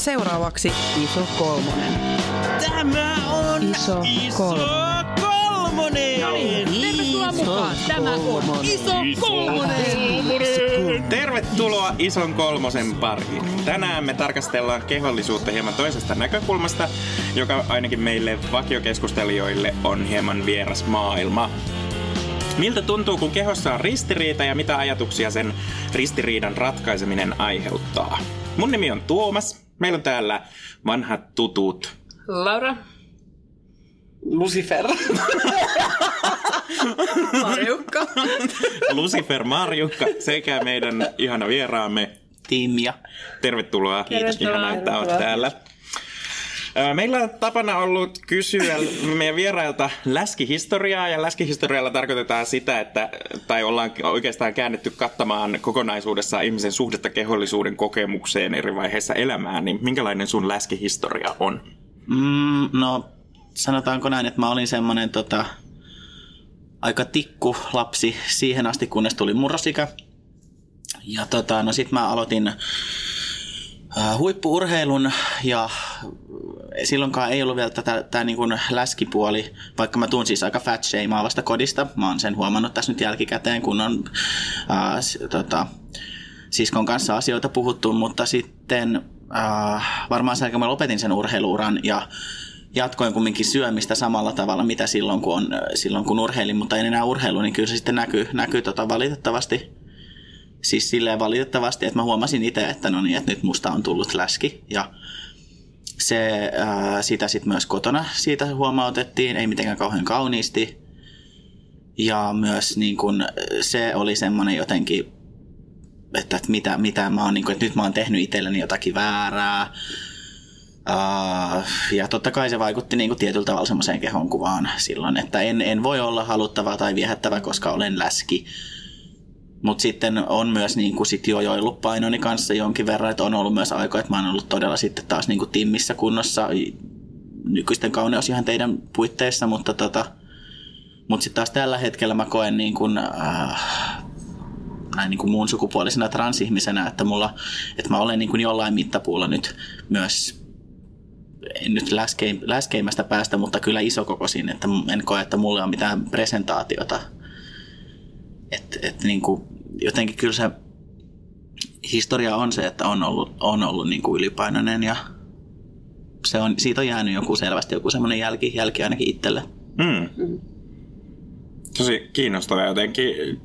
Seuraavaksi iso kolmonen. Tämä on Iso kolmonen. kolmonen. Tervetuloa mukaan. Tämä on iso kolmonen. Tervetuloa Ison kolmosen pariin. Tänään me tarkastellaan kehollisuutta hieman toisesta näkökulmasta, joka ainakin meille vakiokeskustelijoille on hieman vieras maailma. Miltä tuntuu, kun kehossa on ristiriita ja mitä ajatuksia sen ristiriidan ratkaiseminen aiheuttaa? Mun nimi on Tuomas. Meillä on täällä vanhat tutut Laura. Lucifer. Marjukka. Lucifer Marjukka sekä meidän ihana vieraamme Tiimiä. Tervetuloa. Tervetuloa. Ihana, että olet täällä. Meillä on tapana ollut kysyä meidän vierailta läskihistoriaa, ja läskihistorialla tarkoitetaan sitä, että, tai ollaan oikeastaan käännetty kattamaan kokonaisuudessaan ihmisen suhdetta kehollisuuden kokemukseen eri vaiheissa elämää, niin minkälainen sun läskihistoria on? Mm, no, sanotaanko näin, että mä olin semmonen tota, aika tikku lapsi siihen asti, kunnes tuli murrosikä. Ja tota, no sit mä aloitin huippuurheilun ja silloinkaan ei ollut vielä tätä tää niin kuin läskipuoli, vaikka mä tuun siis aika fat vasta kodista. Mä oon sen huomannut tässä nyt jälkikäteen, kun on äh, tota, siskon kanssa asioita puhuttu, mutta sitten äh, varmaan sen jälkeen mä lopetin sen urheiluuran ja jatkoin kumminkin syömistä samalla tavalla, mitä silloin kun, on, silloin kun urheilin, mutta en enää urheilu, niin kyllä se sitten näkyy, näkyy tota valitettavasti. Siis silleen valitettavasti, että mä huomasin itse, että no niin, että nyt musta on tullut läski ja se, ää, sitä sitten myös kotona siitä huomautettiin, ei mitenkään kauhean kauniisti. Ja myös niin kun, se oli semmoinen jotenkin, että, että mitä, mitä mä oon, niin kun, että nyt mä oon tehnyt itselleni jotakin väärää. Uh, ja totta kai se vaikutti niin kuin tietyllä tavalla semmoiseen kehonkuvaan silloin, että en, en voi olla haluttava tai viehättävä, koska olen läski. Mutta sitten on myös niin kuin sit jo joillut painoni kanssa jonkin verran, että on ollut myös aikoja, että mä oon ollut todella sitten taas niin kuin timmissä kunnossa nykyisten kauneus ihan teidän puitteissa, mutta tota, mut sitten taas tällä hetkellä mä koen niin kuin, äh, näin niin kuin muun sukupuolisena transihmisenä, että, mulla, että mä olen niin kuin jollain mittapuulla nyt myös en nyt läskeim, läskeimmästä päästä, mutta kyllä isokokoisin, että en koe, että mulle on mitään presentaatiota. Et, et niin kuin, jotenkin kyllä se historia on se, että on ollut, on ollut niin kuin ylipainoinen ja se on, siitä on jäänyt joku selvästi joku semmoinen jälki, jälki ainakin itselle. Hmm. Tosi kiinnostava jotenkin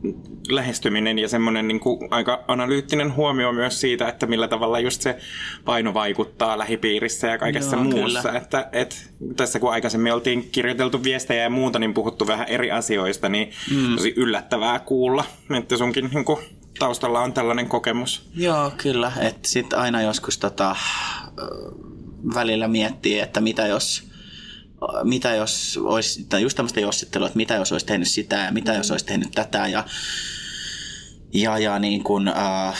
lähestyminen ja semmoinen niin kuin aika analyyttinen huomio myös siitä, että millä tavalla just se paino vaikuttaa lähipiirissä ja kaikessa Joo, muussa. kyllä. Että, et, tässä kun aikaisemmin oltiin kirjoiteltu viestejä ja muuta, niin puhuttu vähän eri asioista, niin mm. tosi yllättävää kuulla, että sunkin niin kuin, taustalla on tällainen kokemus. Joo, kyllä. Että sitten aina joskus tota, välillä miettii, että mitä jos, mitä jos olisi, tai just tämmöistä jossittelua, että mitä jos olisi tehnyt sitä ja mitä jos olisi tehnyt tätä ja, ja, ja niin kuin, äh,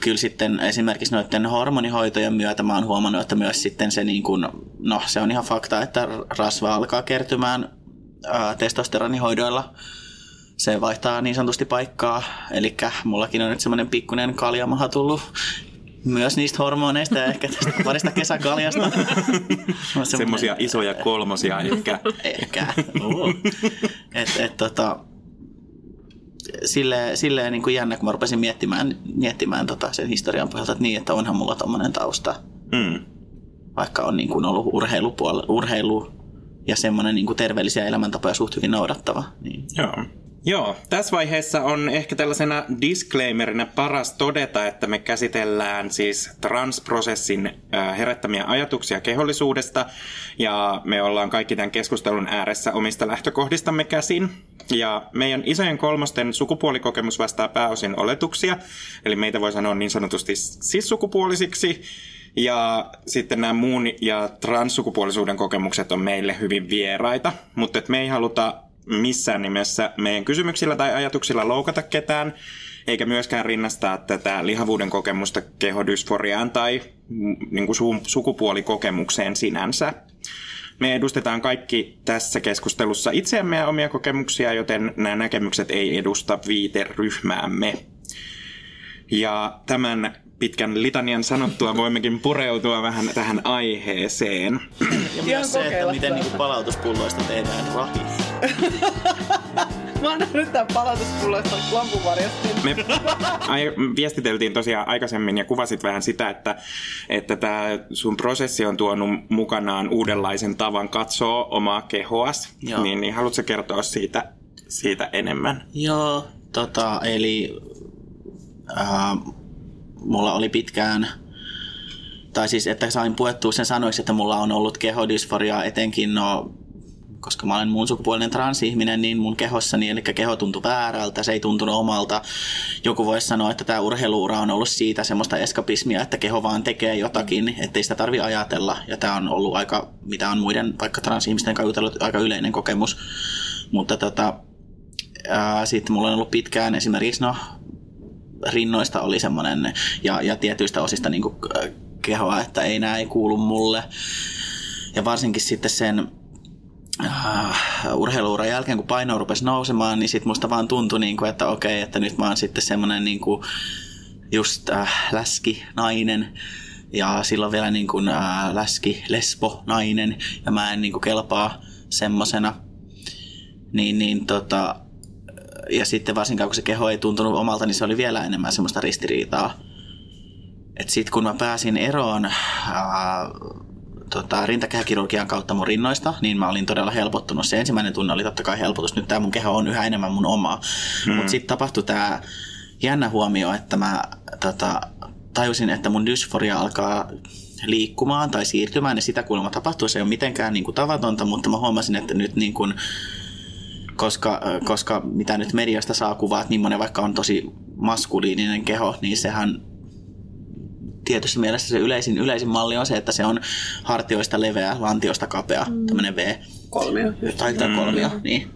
kyllä sitten esimerkiksi noiden hormonihoitojen myötä mä oon huomannut, että myös sitten se niin kuin, no se on ihan fakta, että rasva alkaa kertymään äh, testosteronihoidoilla. Se vaihtaa niin sanotusti paikkaa. Eli mullakin on nyt semmoinen pikkuinen kaljamaha tullut myös niistä hormoneista ja ehkä tästä parista kesäkaljasta. Semmoisia isoja kolmosia ehkä. Ehkä. Uh. Et, et, tota, silleen, silleen niin kuin jännä, kun mä rupesin miettimään, miettimään tota sen historian pohjalta, että niin, että onhan mulla tommonen tausta. Mm. Vaikka on niin kuin ollut urheilupuolella, urheilu ja semmoinen niin kuin terveellisiä elämäntapoja suht hyvin noudattava. Niin. Joo. Joo, tässä vaiheessa on ehkä tällaisena disclaimerina paras todeta, että me käsitellään siis transprosessin herättämiä ajatuksia kehollisuudesta ja me ollaan kaikki tämän keskustelun ääressä omista lähtökohdistamme käsin. Ja meidän isojen kolmosten sukupuolikokemus vastaa pääosin oletuksia, eli meitä voi sanoa niin sanotusti cis-sukupuolisiksi. Ja sitten nämä muun ja transsukupuolisuuden kokemukset on meille hyvin vieraita, mutta me ei haluta missään nimessä meidän kysymyksillä tai ajatuksilla loukata ketään, eikä myöskään rinnastaa tätä lihavuuden kokemusta kehodysforiaan tai mm, niin kuin su- sukupuolikokemukseen sinänsä. Me edustetaan kaikki tässä keskustelussa itseämme ja omia kokemuksia, joten nämä näkemykset ei edusta viiteryhmäämme. Ja tämän pitkän litanian sanottua voimmekin pureutua vähän tähän aiheeseen. Ja myös se, että miten niinku palautuspulloista tehdään rahi. Mä oon nähnyt tän palautuspulloista lampuvarjastin. Me ai- viestiteltiin tosiaan aikaisemmin ja kuvasit vähän sitä, että, että tämä sun prosessi on tuonut mukanaan uudenlaisen tavan katsoa omaa kehoas. Joo. Niin, niin haluatko kertoa siitä, siitä enemmän? Joo, tota, eli äh, mulla oli pitkään, tai siis että sain puettua sen sanoiksi, että mulla on ollut kehodysforiaa etenkin, no, koska mä olen muun sukupuolinen transihminen, niin mun kehossani, eli keho tuntui väärältä, se ei tuntunut omalta. Joku voisi sanoa, että tämä urheiluura on ollut siitä semmoista eskapismia, että keho vaan tekee jotakin, ettei sitä tarvi ajatella. Ja tämä on ollut aika, mitä on muiden vaikka transihmisten kanssa jutellut, aika yleinen kokemus. Mutta tota, sitten mulla on ollut pitkään esimerkiksi, no rinnoista oli semmoinen ja, ja tietyistä osista niin kehoa, että ei nämä ei kuulu mulle. Ja varsinkin sitten sen äh, urheiluuran jälkeen, kun paino rupesi nousemaan, niin sitten musta vaan tuntui, niin kuin, että okei, että nyt mä oon sitten semmoinen niin kuin just äh, läski nainen ja silloin vielä niin kuin, äh, läski lesbo nainen ja mä en niin kuin kelpaa semmosena. Niin, niin tota, ja sitten varsinkaan kun se keho ei tuntunut omalta, niin se oli vielä enemmän semmoista ristiriitaa. Sitten kun mä pääsin eroon ää, tota, rintakehäkirurgian kautta mun rinnoista, niin mä olin todella helpottunut. Se ensimmäinen tunne oli totta kai helpotus. Nyt tämä mun keho on yhä enemmän mun omaa. Hmm. Mutta sitten tapahtui tämä jännä huomio, että mä tota, tajusin, että mun dysforia alkaa liikkumaan tai siirtymään, ja sitä kuulemma tapahtuu. Se ei ole mitenkään niin kuin, tavatonta, mutta mä huomasin, että nyt niin kuin, koska, koska mitä nyt mediasta saa kuvaa, että millainen vaikka on tosi maskuliininen keho, niin sehän tietyssä mielessä se yleisin, yleisin malli on se, että se on hartioista leveä, lantiosta kapea, mm. tämmöinen V. Kolmio. Tai, tai kolmio, mm. niin.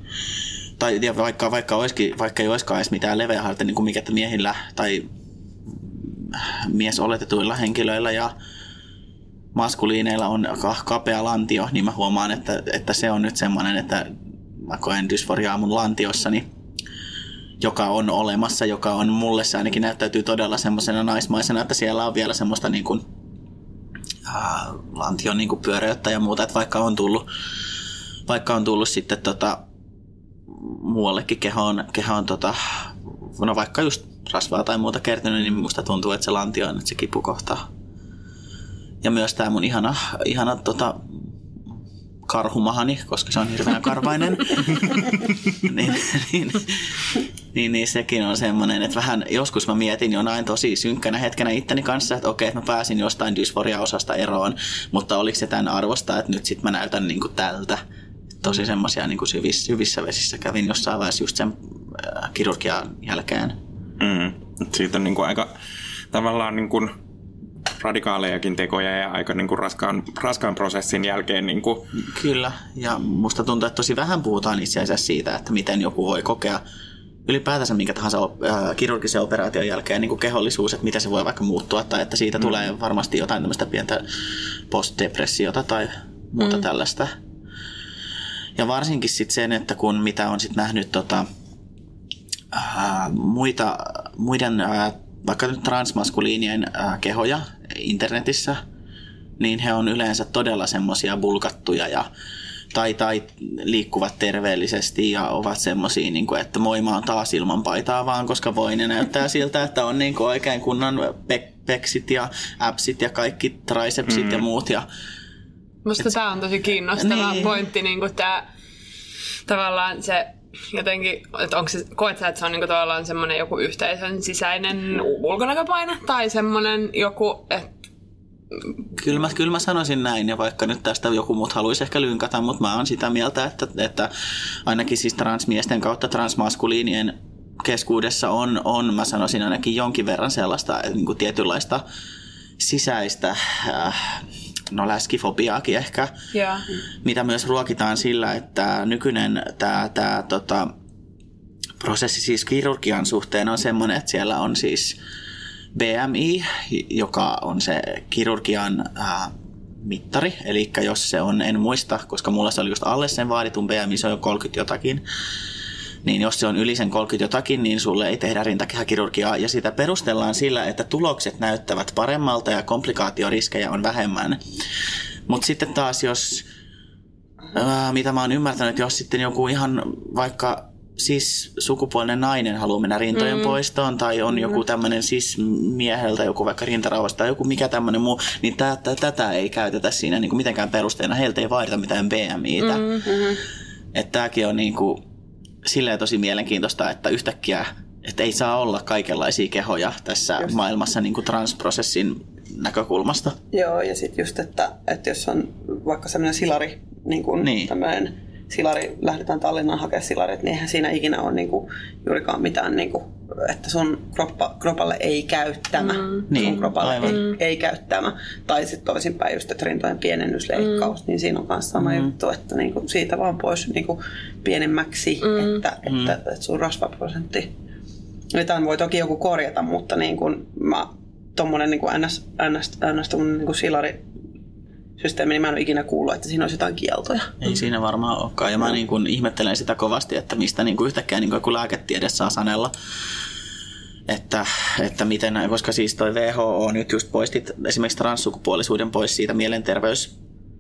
Tai ja vaikka, vaikka, olisikin, vaikka ei olisikaan edes mitään leveä hartia, niin kuin mikä että miehillä tai mies oletetuilla henkilöillä ja maskuliineilla on kapea lantio, niin mä huomaan, että, että se on nyt semmoinen, että mä koen dysforiaa mun lantiossani, joka on olemassa, joka on mulle se ainakin näyttäytyy todella semmoisena naismaisena, että siellä on vielä semmoista niin kuin, ää, lantion niin kuin pyöreyttä ja muuta, että vaikka on tullut, vaikka on tullut sitten tota, muuallekin kehoon, kehoon tota, no vaikka just rasvaa tai muuta kertynyt, niin musta tuntuu, että se lantio on nyt se kipukohta. Ja myös tämä mun ihana, ihana tota, karhumahani, koska se on hirveän karvainen, niin, niin, niin, niin, sekin on semmoinen, että vähän joskus mä mietin jonain tosi synkkänä hetkenä itteni kanssa, että okei, että mä pääsin jostain dysforia-osasta eroon, mutta oliko se tämän arvosta, että nyt sit mä näytän niin kuin tältä. Tosi semmoisia niin syvissä, syvissä vesissä kävin jossain vaiheessa just sen äh, kirurgian jälkeen. Mm. Siitä on niin kuin aika tavallaan niin kuin radikaalejakin tekoja ja aika niin kuin raskaan, raskaan prosessin jälkeen. Niin kuin. Kyllä, ja musta tuntuu, että tosi vähän puhutaan itse asiassa siitä, että miten joku voi kokea ylipäätänsä minkä tahansa äh, kirurgisen operaation jälkeen niin kuin kehollisuus, että miten se voi vaikka muuttua, tai että siitä mm. tulee varmasti jotain tämmöistä pientä postdepressiota tai muuta mm. tällaista. Ja varsinkin sitten sen, että kun mitä on sitten nähnyt tota, äh, muita, muiden äh, vaikka nyt transmaskuliinien äh, kehoja internetissä, niin he on yleensä todella semmoisia bulkattuja ja tai, tai liikkuvat terveellisesti ja ovat semmoisia, niin kuin, että moi mä oon taas ilman paitaa vaan, koska voin ja näyttää siltä, että on niin kuin oikein kunnon pe- peksit ja appsit ja kaikki tricepsit mm. ja muut. Ja, Musta tämä on tosi kiinnostava niin. pointti, niin kuin tämä tavallaan se jotenkin, että onko se, koet sä, että se on niinku tavallaan semmoinen joku yhteisön sisäinen ulkonäköpaine tai semmoinen joku, että Kyllä mä, kyllä mä sanoisin näin, ja vaikka nyt tästä joku muut haluaisi ehkä lynkata, mutta mä oon sitä mieltä, että, että ainakin siis transmiesten kautta transmaskuliinien keskuudessa on, on, mä sanoisin ainakin jonkin verran sellaista niin kuin tietynlaista sisäistä äh, no läskifobiaakin ehkä, Joo. mitä myös ruokitaan sillä, että nykyinen tämä, tämä tota, prosessi siis kirurgian suhteen on semmoinen, että siellä on siis BMI, joka on se kirurgian ää, mittari, eli jos se on, en muista, koska mulla se oli just alle sen vaaditun BMI, se on jo 30 jotakin, niin jos se on yli sen 30 jotakin, niin sulle ei tehdä rintakehäkirurgiaa, ja sitä perustellaan sillä, että tulokset näyttävät paremmalta ja komplikaatioriskejä on vähemmän. Mutta sitten taas, jos, ää, mitä mä oon ymmärtänyt, jos sitten joku ihan vaikka siis sukupuolinen nainen haluaa mennä rintojen mm. poistoon tai on joku tämmöinen siis mieheltä joku vaikka rintarauhasta tai joku mikä tämmöinen muu, niin tätä, tätä ei käytetä siinä niin kuin mitenkään perusteena. Heiltä ei vaadita mitään BMItä. Mm-hmm. Että tämäkin on niin kuin, silleen tosi mielenkiintoista, että yhtäkkiä että ei saa olla kaikenlaisia kehoja tässä just. maailmassa niin kuin transprosessin näkökulmasta. Joo, ja sitten just, että, että jos on vaikka sellainen silari, niin kuin niin. tämmöinen silari, lähdetään Tallinnaan hakemaan silarit, niin eihän siinä ikinä ole niin kuin, juurikaan mitään, niin kuin, että sun kroppa, kropalle ei käy tämä. Mm. Niin, sun kropalle ei, ei käy tämä. Tai sitten toisinpäin just, että rintojen pienennysleikkaus, mm. niin siinä on myös sama mm. juttu, että niin kuin, siitä vaan pois niin kuin, pienemmäksi, mm. että, että, mm. että, että sun rasvaprosentti. Jotain voi toki joku korjata, mutta niin kuin, mä tuommoinen niin ns, ns, ns niin kuin silari systeemi, niin mä en ole ikinä kuullut, että siinä olisi jotain kieltoja. Ei siinä varmaan olekaan. Ja mä niin kuin ihmettelen sitä kovasti, että mistä niin kuin yhtäkkiä niin kuin joku lääketiede saa sanella. Että, että miten, koska siis toi WHO nyt just poistit esimerkiksi transsukupuolisuuden pois siitä mielenterveys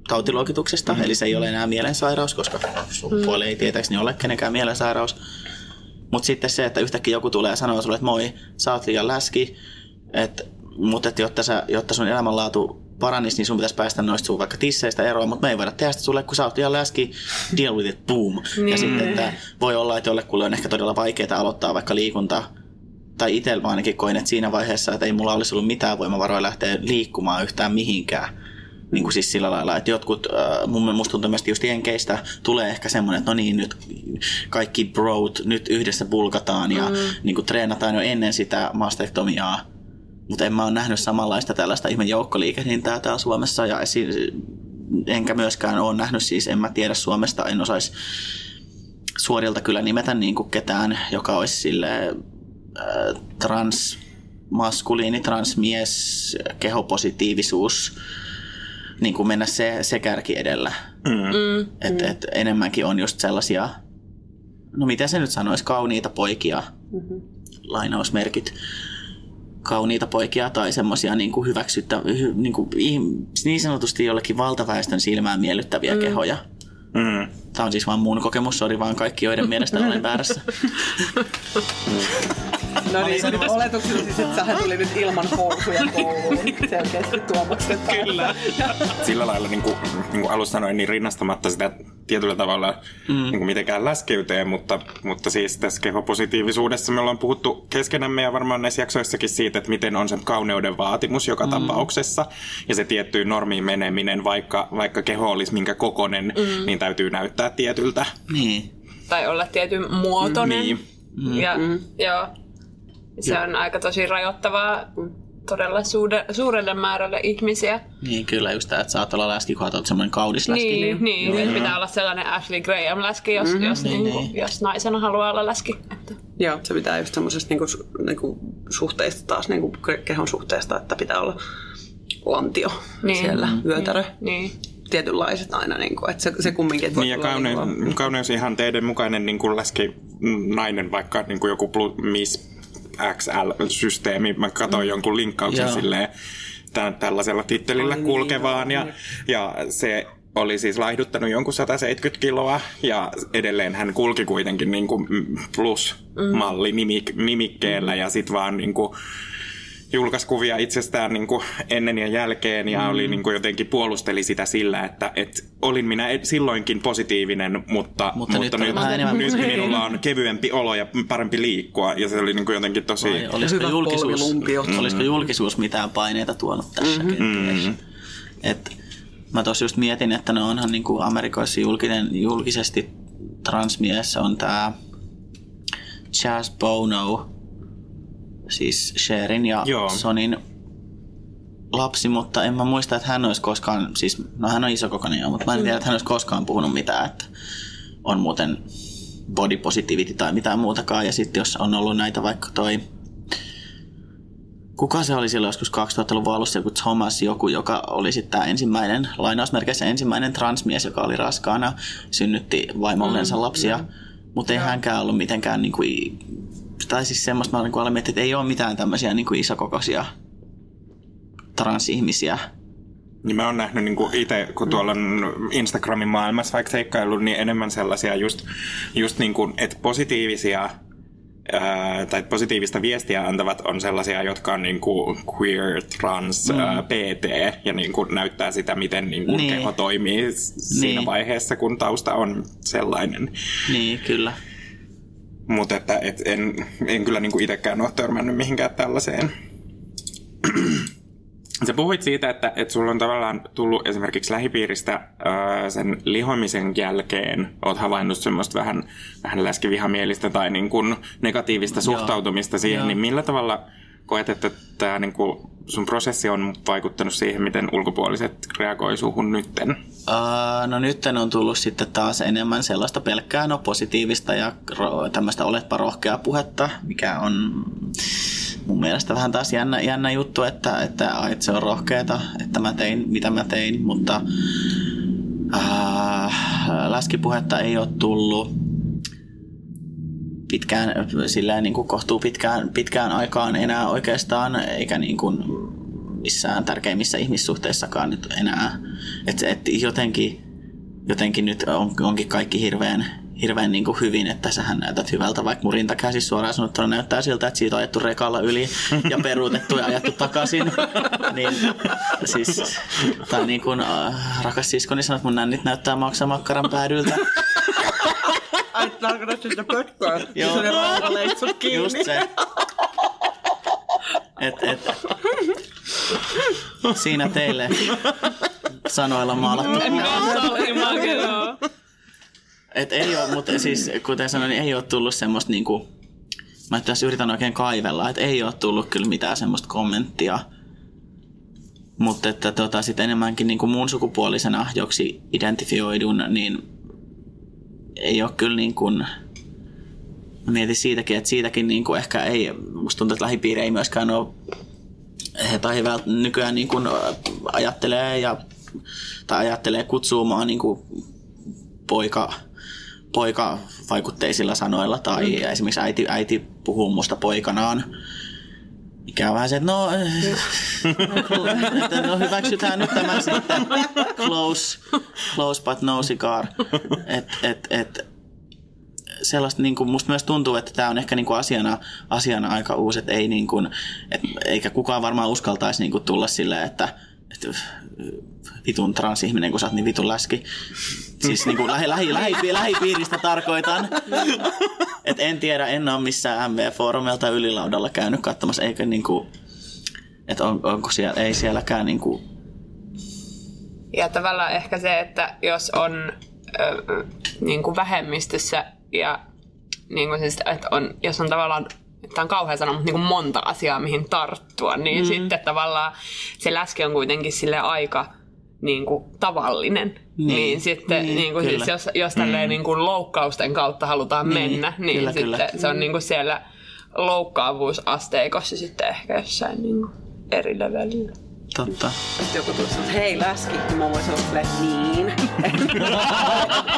tautiluokituksesta, mm-hmm. eli se ei ole enää mielensairaus, koska sukupuoli ei tietääkseni ole kenenkään mielensairaus. Mutta sitten se, että yhtäkkiä joku tulee ja sanoo sulle, että moi, sä oot liian läski, et, mutta että jotta, sä, jotta sun elämänlaatu paranisi, niin sun pitäisi päästä noista sun vaikka tisseistä eroon, mutta me ei voida tehdä sitä sulle, kun sä oot ihan läski, deal with it, boom. Niin. Ja sitten, että voi olla, että jollekulle on ehkä todella vaikeaa aloittaa vaikka liikunta, tai itse ainakin koin, että siinä vaiheessa, että ei mulla olisi ollut mitään voimavaroja lähteä liikkumaan yhtään mihinkään. Niin kuin siis sillä lailla, että jotkut, äh, mun musta tuntuu myös just jenkeistä, tulee ehkä semmoinen, että no niin, nyt kaikki broad nyt yhdessä bulkataan ja mm. niin kuin treenataan jo ennen sitä mastektomiaa mutta en mä ole nähnyt samanlaista tällaista ihme joukkoliikehdintää täällä Suomessa ja esi- enkä myöskään ole nähnyt, siis en mä tiedä Suomesta, en osaisi suorilta kyllä nimetä niin kuin ketään, joka olisi sille äh, trans maskuliini, transmies, kehopositiivisuus, niin kuin mennä se, se kärki edellä. Mm. Et, mm. et enemmänkin on just sellaisia, no mitä se nyt sanoisi, kauniita poikia, mm-hmm. lainausmerkit, kauniita poikia tai semmoisia niin kuin hyväksyttä, niin, kuin, niin sanotusti jollekin valtaväestön silmään miellyttäviä mm. kehoja. Mm. Tämä on siis vaan mun kokemus, sori vaan kaikki, joiden mielestä olen väärässä. No niin, nyt oletuksena siis, että sähän tuli nyt ilman housuja kouluun selkeästi Tuomaksen Kyllä. Sillä lailla niin kuin, niin kuin alussa sanoin, niin rinnastamatta sitä tietyllä tavalla mm. niin kuin mitenkään läskeyteen, mutta, mutta siis tässä kehopositiivisuudessa me ollaan puhuttu keskenämme ja varmaan näissä jaksoissakin siitä, että miten on se kauneuden vaatimus joka mm. tapauksessa ja se tiettyyn normiin meneminen, vaikka, vaikka keho olisi minkä kokonen, mm. niin täytyy näyttää tietyltä. Niin. Tai olla tietyn muotoinen. Niin. Mm. Ja, mm. joo. Se on aika tosi rajoittavaa todella suure, suurelle määrälle ihmisiä. Niin, kyllä just tämä, että saat olla läski, kun olet semmoinen kaudis läski. Niin, niin, niin pitää olla sellainen Ashley Graham läski, jos, mm-hmm. jos, niin, niin, jos naisena haluaa olla läski. Että. Joo, se pitää just semmoisesta niinku, niinku suhteista taas, niinku kehon suhteesta, että pitää olla lantio niin. siellä, mm. vyötärö. Niin. niin tietynlaiset aina, niin kuin, että se, se kumminkin... Että niin ja kauneus, niin kauneus ihan teidän mukainen niin kuin läski nainen, vaikka niin kuin joku plus, miss XL-systeemi. Mä katsoin mm. jonkun linkkauksen Joo. silleen tämän, tällaisella tittelillä Ai niin, kulkevaan niin, ja, niin. ja se oli siis laihduttanut jonkun 170 kiloa ja edelleen hän kulki kuitenkin niin kuin plus-malli nimik- nimikkeellä ja sitten vaan niin kuin julkaisi kuvia itsestään niin kuin ennen ja jälkeen ja mm. oli niin kuin jotenkin puolusteli sitä sillä, että et olin minä silloinkin positiivinen, mutta, mutta, mutta nyt, nyt, nyt minulla on kevyempi olo ja parempi liikkua ja se oli niin kuin jotenkin tosi... Vai, olisiko, julkisuus, mm. olisiko julkisuus mitään paineita tuonut tässä mm-hmm. kenties? Mm. Et, mä tuossa just mietin, että ne onhan niin kuin Amerikoissa julkinen, julkisesti transmies on tämä Chaz Bono, siis Sherin ja Joo. Sonin lapsi, mutta en mä muista, että hän olisi koskaan, siis no hän on isokokoinen jo, mutta mä en tiedä, että hän olisi koskaan puhunut mitään, että on muuten body positivity tai mitään muutakaan. Ja sitten jos on ollut näitä vaikka toi, kuka se oli silloin joskus 2000-luvun alussa, joku Thomas joku, joka oli sitten tämä ensimmäinen, lainausmerkeissä ensimmäinen transmies, joka oli raskaana, synnytti vaimollensa mm, lapsia, mm, mutta ei hänkään ollut mitenkään niin kuin, tai siis semmoista, mä olen että ei ole mitään tämmöisiä niin kuin isokokoisia transihmisiä. Niin mä oon nähnyt niin itse, kun tuolla on Instagramin maailmassa vaikka seikkaillut, niin enemmän sellaisia just, just niin kuin, että positiivisia ää, tai positiivista viestiä antavat on sellaisia, jotka on niin kuin queer, trans, mm. ää, PT ja niin kuin näyttää sitä, miten niin kuin niin. keho toimii siinä niin. vaiheessa, kun tausta on sellainen. Niin, kyllä. Mutta että et en, en kyllä niin kuin itsekään ole törmännyt mihinkään tällaiseen. Sä puhuit siitä, että, että sulla on tavallaan tullut esimerkiksi lähipiiristä ää, sen lihomisen jälkeen, oot havainnut semmoista vähän, vähän läskivihamielistä tai niin kuin negatiivista suhtautumista Joo. siihen, Joo. niin millä tavalla koet, että tämä niin kuin sun prosessi on vaikuttanut siihen, miten ulkopuoliset reagoi suhun nytten? Uh, no nytten on tullut sitten taas enemmän sellaista pelkkää no positiivista ja tämmöistä oletpa rohkea puhetta, mikä on mun mielestä vähän taas jännä, jännä juttu, että, että, että se on rohkeeta, että mä tein mitä mä tein, mutta äh, läskipuhetta ei ole tullut pitkään, silleen niin kuin kohtuu pitkään, pitkään aikaan enää oikeastaan, eikä niin kuin missään tärkeimmissä ihmissuhteissakaan nyt enää. Että et jotenkin, jotenkin nyt on, onkin kaikki hirveän hirveän niin kuin hyvin, että sähän näytät hyvältä, vaikka mun rintakäsi suoraan sanottuna näyttää siltä, että siitä on ajettu rekalla yli ja peruutettu ja ajettu takaisin. niin, siis, tai niin kuin äh, rakas siskoni sanoi, että mun nännit näyttää maksaa makkaran päädyltä. Ai, tarkoitat sitä pötköä? Joo. Se oli kiinni. Just se. Et, et, siinä teille sanoilla maalattu. Et ei ole, mutta siis kuten sanoin, niin ei ole tullut semmoista niinku, mä tässä yritän oikein kaivella, että ei ole tullut kyllä mitään semmoista kommenttia. Mutta että tota, sit enemmänkin niinku muun sukupuolisena, joksi identifioidun, niin ei ole kyllä niin kuin, mä mietin siitäkin, että siitäkin niin kuin ehkä ei, musta tuntuu, että lähipiiri ei myöskään ole, tai nykyään niin kuin ajattelee ja tai ajattelee kutsumaan niin kuin poika poika vaikutteisilla sanoilla tai mm. esimerkiksi äiti, äiti puhuu musta poikanaan. Mikä on vähän se, että no, että no hyväksytään nyt tämä sitten close, close but no cigar. Et, et, et, sellaista, niin kuin, musta myös tuntuu, että tämä on ehkä niin kuin asiana, asiana aika uusi, että ei niin kuin, et, eikä kukaan varmaan uskaltaisi niin kuin tulla silleen, että, vitun transihminen, kun sä oot niin vitun läski. Siis niin kuin lähi, lähi, lähi, lähipiiristä tarkoitan. Et en tiedä, en ole missään MV-foorumelta ylilaudalla käynyt katsomassa, eikä niin kuin, että on, onko siellä, ei sielläkään niin kuin... Ja tavallaan ehkä se, että jos on ö, niin kuin vähemmistössä ja niin kuin siis, että on, jos on tavallaan tämä on kauhean sanoa, mutta niin kuin monta asiaa, mihin tarttua, niin mm. sitten tavallaan se läski on kuitenkin sille aika niin kuin, tavallinen. Niin, niin sitten niin, niin kuin, siis, jos, jos tälleen mm. niin kuin, loukkausten kautta halutaan niin, mennä, niin kyllä, sitten kyllä. se on niin kuin, siellä loukkaavuusasteikossa sitten ehkä jossain niin kuin, eri levelillä. Totta. Sitten joku tulisi, että hei läski, niin mä voisin olla niin.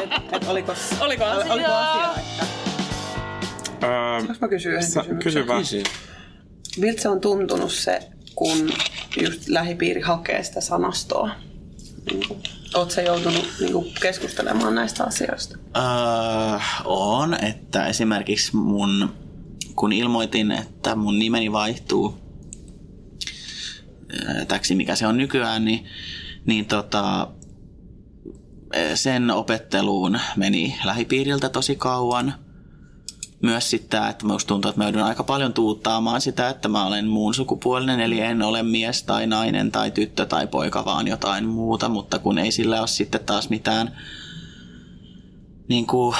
et, et, oliko, oliko asia? Oliko asia että... Öö, Saanko mä kysyä yhden kysymyksen? Kysy vaan. Miltä se on tuntunut se, kun just lähipiiri hakee sitä sanastoa? Niin Oletko joutunut niin kuin, keskustelemaan näistä asioista? Öö, on, että esimerkiksi mun, kun ilmoitin, että mun nimeni vaihtuu täksi, mikä se on nykyään, niin, niin tota, sen opetteluun meni lähipiiriltä tosi kauan – myös sitä, että musta tuntuu, että mä joudun aika paljon tuuttaamaan sitä, että mä olen muun sukupuolinen, eli en ole mies tai nainen tai tyttö tai poika, vaan jotain muuta, mutta kun ei sillä ole sitten taas mitään niin kuin,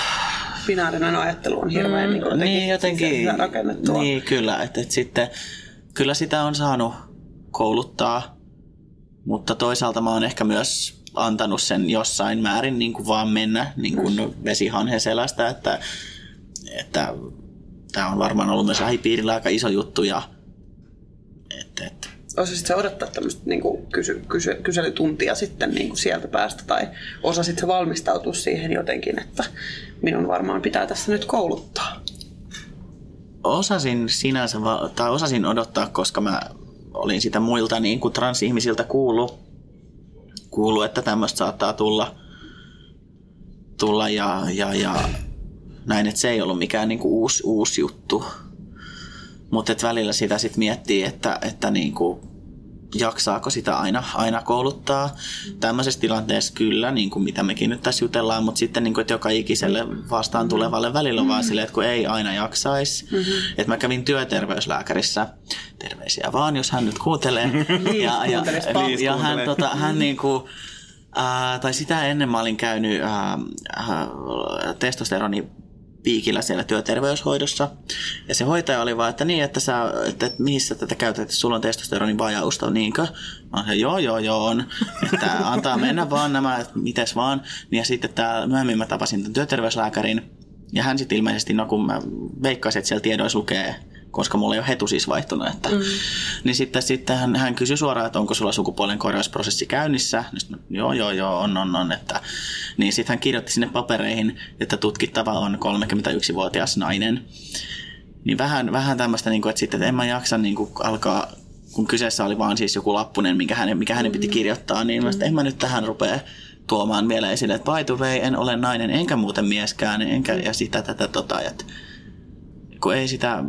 Binaarinen ajattelu on hirveän mm, niin, jotenkin, niin, jotenkin rakennettua. Niin, kyllä. Että, että sitten, kyllä sitä on saanut kouluttaa Mutta toisaalta mä oon ehkä myös antanut sen jossain määrin niin kuin vaan mennä niin kuin vesihanhen selästä, että, että tämä on varmaan ollut myös lähipiirillä aika iso juttu ja että, että osasit sä odottaa tämmöistä niin kuin kysy, kysy, kyselytuntia sitten niin kuin sieltä päästä tai osasit sä valmistautua siihen jotenkin, että minun varmaan pitää tässä nyt kouluttaa? Osasin sinänsä, tai osasin odottaa, koska mä olin sitä muilta niin kuin transihmisiltä kuullut, kuullut että tämmöistä saattaa tulla, tulla ja, ja, ja näin, että se ei ollut mikään niin kuin uusi, uusi juttu. Mutta välillä sitä sitten miettii, että, että niin kuin, jaksaako sitä aina, aina kouluttaa. Tämmöisessä tilanteessa kyllä, niin kuin mitä mekin nyt tässä jutellaan, mutta sitten niin kuin, että joka ikiselle vastaan tulevalle välillä on vaan silleen, että kun ei aina jaksaisi. Mm-hmm. Että mä kävin työterveyslääkärissä, terveisiä vaan, jos hän nyt kuuntelee. ja, ja, ja, ja hän, tota, hän niin kuin, Uh, tai sitä ennen mä olin käynyt uh, uh, testosteroni piikillä siellä työterveyshoidossa. Ja se hoitaja oli vaan, että niin, että, sä, että, että mihin sä tätä käytät, että sulla on testosteronin vajausta, niinkö? Mä sanoin, joo, joo, joo on. Että antaa mennä vaan nämä, että mites vaan. Ja sitten tää, myöhemmin mä tapasin tämän työterveyslääkärin. Ja hän sitten ilmeisesti, no kun mä veikkaisin, että siellä tiedoissa lukee koska mulla ei ole hetu siis vaihtunut. Että, mm. Niin sitten, sitten hän, hän kysyi suoraan, että onko sulla sukupuolen korjausprosessi käynnissä. Niin joo, joo, joo, on, on, on. Että, niin sitten hän kirjoitti sinne papereihin, että tutkittava on 31-vuotias nainen. Niin vähän, vähän tämmöistä, niin kuin, että sitten että en mä jaksa niin kuin, alkaa kun kyseessä oli vaan siis joku lappunen, mikä hänen, mikä hänen piti mm. kirjoittaa, niin mm. en mä nyt tähän rupea tuomaan vielä esille, että by the way, en ole nainen, enkä muuten mieskään, enkä, ja sitä tätä tota, että kun ei sitä,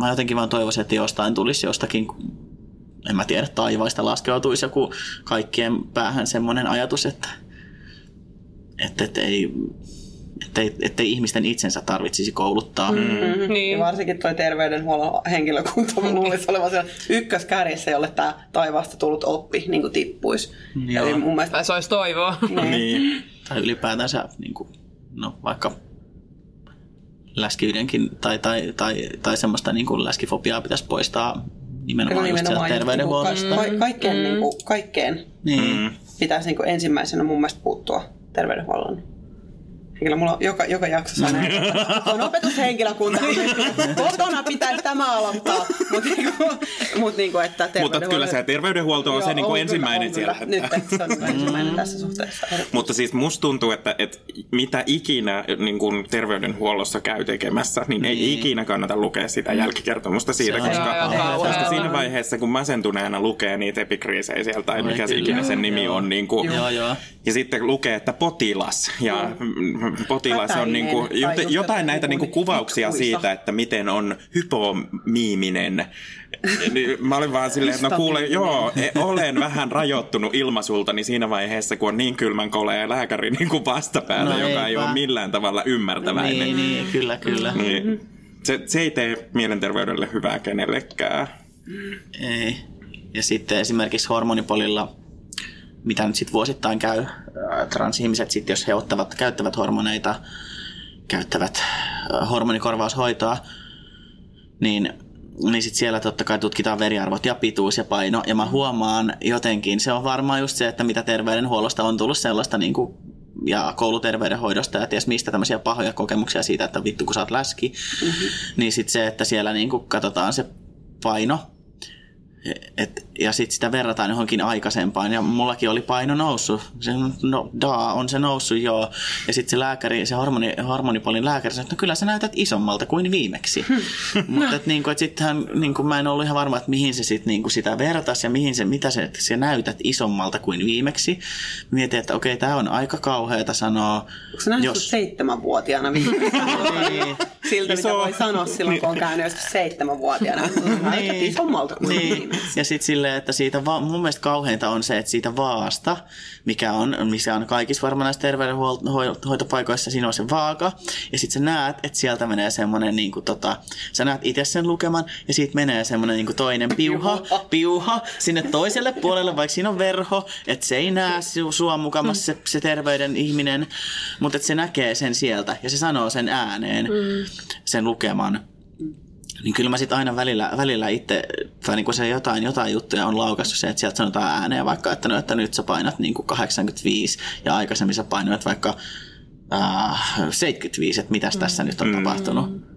mä jotenkin vaan toivoisin, että jostain tulisi jostakin, en mä tiedä, taivaista laskeutuisi joku kaikkien päähän semmoinen ajatus, että, että, että ei, ettei, ettei ihmisten itsensä tarvitsisi kouluttaa. Mm-hmm. Niin. Ja varsinkin tuo terveydenhuollon henkilökunta luulisi olevan siellä ykköskärjessä, jolle tämä taivaasta tullut oppi niin kuin tippuisi. Joo. Eli mun mielestä... Tai se olisi toivoa. Niin. niin. Tai ylipäätänsä niin kuin, no, vaikka läskiydenkin tai, tai, tai, tai semmoista niin kuin läskifobiaa pitäisi poistaa nimenomaan, nimenomaan just terveydenhuollosta. Ka- ka- kaikkeen, mm. niin kuin, kaikkeen niin. pitäisi niin kuin ensimmäisenä mun mielestä puuttua terveydenhuollon henkilö. Mulla on joka, joka jaksossa näin. on opetushenkilökunta. Kotona pitäisi tämä aloittaa. Mutta niinku, mut niinku, että Mutta kyllä se terveydenhuolto on Joo, se niinku on ensimmäinen on siellä. Nyt se on ensimmäinen tässä suhteessa. Mutta siis musta tuntuu, että, että mitä ikinä niin kuin terveydenhuollossa käy tekemässä, niin ei niin. ikinä kannata lukea sitä jälkikertomusta siitä, se koska, joo, koska siinä vaiheessa, kun masentuneena lukee niitä epikriisejä sieltä, tai mikä ikinä sen nimi on, niin kuin, ja sitten lukee, että potilas ja potilas on niin kuin, jotain näitä niin kuin kuvauksia siitä, että miten on hypomiiminen. Mä olin vaan silleen, että no kuule, joo, e, olen vähän rajoittunut ilmasulta, niin siinä vaiheessa, kun on niin kylmän kolea lääkäri niin kuin vastapäällä, no, joka ei ole millään tavalla ymmärtäväinen. Niin, niin kyllä, kyllä. Niin, se, se ei tee mielenterveydelle hyvää kenellekään. Ei. Ja sitten esimerkiksi hormonipolilla mitä nyt sitten vuosittain käy. Transihmiset sitten, jos he ottavat, käyttävät hormoneita, käyttävät hormonikorvaushoitoa, niin niin sitten siellä totta kai tutkitaan veriarvot ja pituus ja paino. Ja mä huomaan jotenkin, se on varmaan just se, että mitä terveydenhuollosta on tullut sellaista niin kuin ja kouluterveydenhoidosta ja ties mistä tämmöisiä pahoja kokemuksia siitä, että vittu kun sä oot läski, mm-hmm. niin sitten se, että siellä niin kuin katsotaan se paino et, ja sitten sitä verrataan johonkin aikaisempaan. Ja mullakin oli paino noussut. Se, no, daa, on se noussut joo. Ja sitten se lääkäri, se hormoni, hormonipolin lääkäri sanoi, että no kyllä sä näytät isommalta kuin viimeksi. Hmm. Mutta et, niin et sittenhän niin mä en ollut ihan varma, että mihin se sit, niin sitä vertaisi ja mihin se, mitä se, se näytät isommalta kuin viimeksi. Mietin, että okei, tämä on aika kauheata sanoa. Onko se jos... seitsemänvuotiaana viimeksi? niin. Siltä, mitä voi sanoa silloin, kun on käynyt joskus seitsemänvuotiaana. Näytät isommalta kuin niin. viimeksi. Ja sitten silleen, että siitä va- mun mielestä kauheinta on se, että siitä vaasta, mikä on, missä on kaikissa varmaan näissä terveydenhoitopaikoissa, siinä on se vaaka. Ja sitten sä näet, että sieltä menee semmoinen, niin kuin, tota, sä näet itse sen lukeman, ja siitä menee semmoinen niin kuin toinen piuha, piuha sinne toiselle puolelle, vaikka siinä on verho, että se ei näe sua mukamassa se, se terveyden ihminen, mutta että se näkee sen sieltä, ja se sanoo sen ääneen, mm. sen lukeman. Niin kyllä mä sitten aina välillä, välillä itse, tai niin kuin se jotain, jotain juttuja on laukassut se, että sieltä sanotaan ääneen vaikka, että, no, että nyt sä painat niin kuin 85 ja aikaisemmin sä painoit vaikka äh, 75, että mitäs tässä nyt on mm. tapahtunut.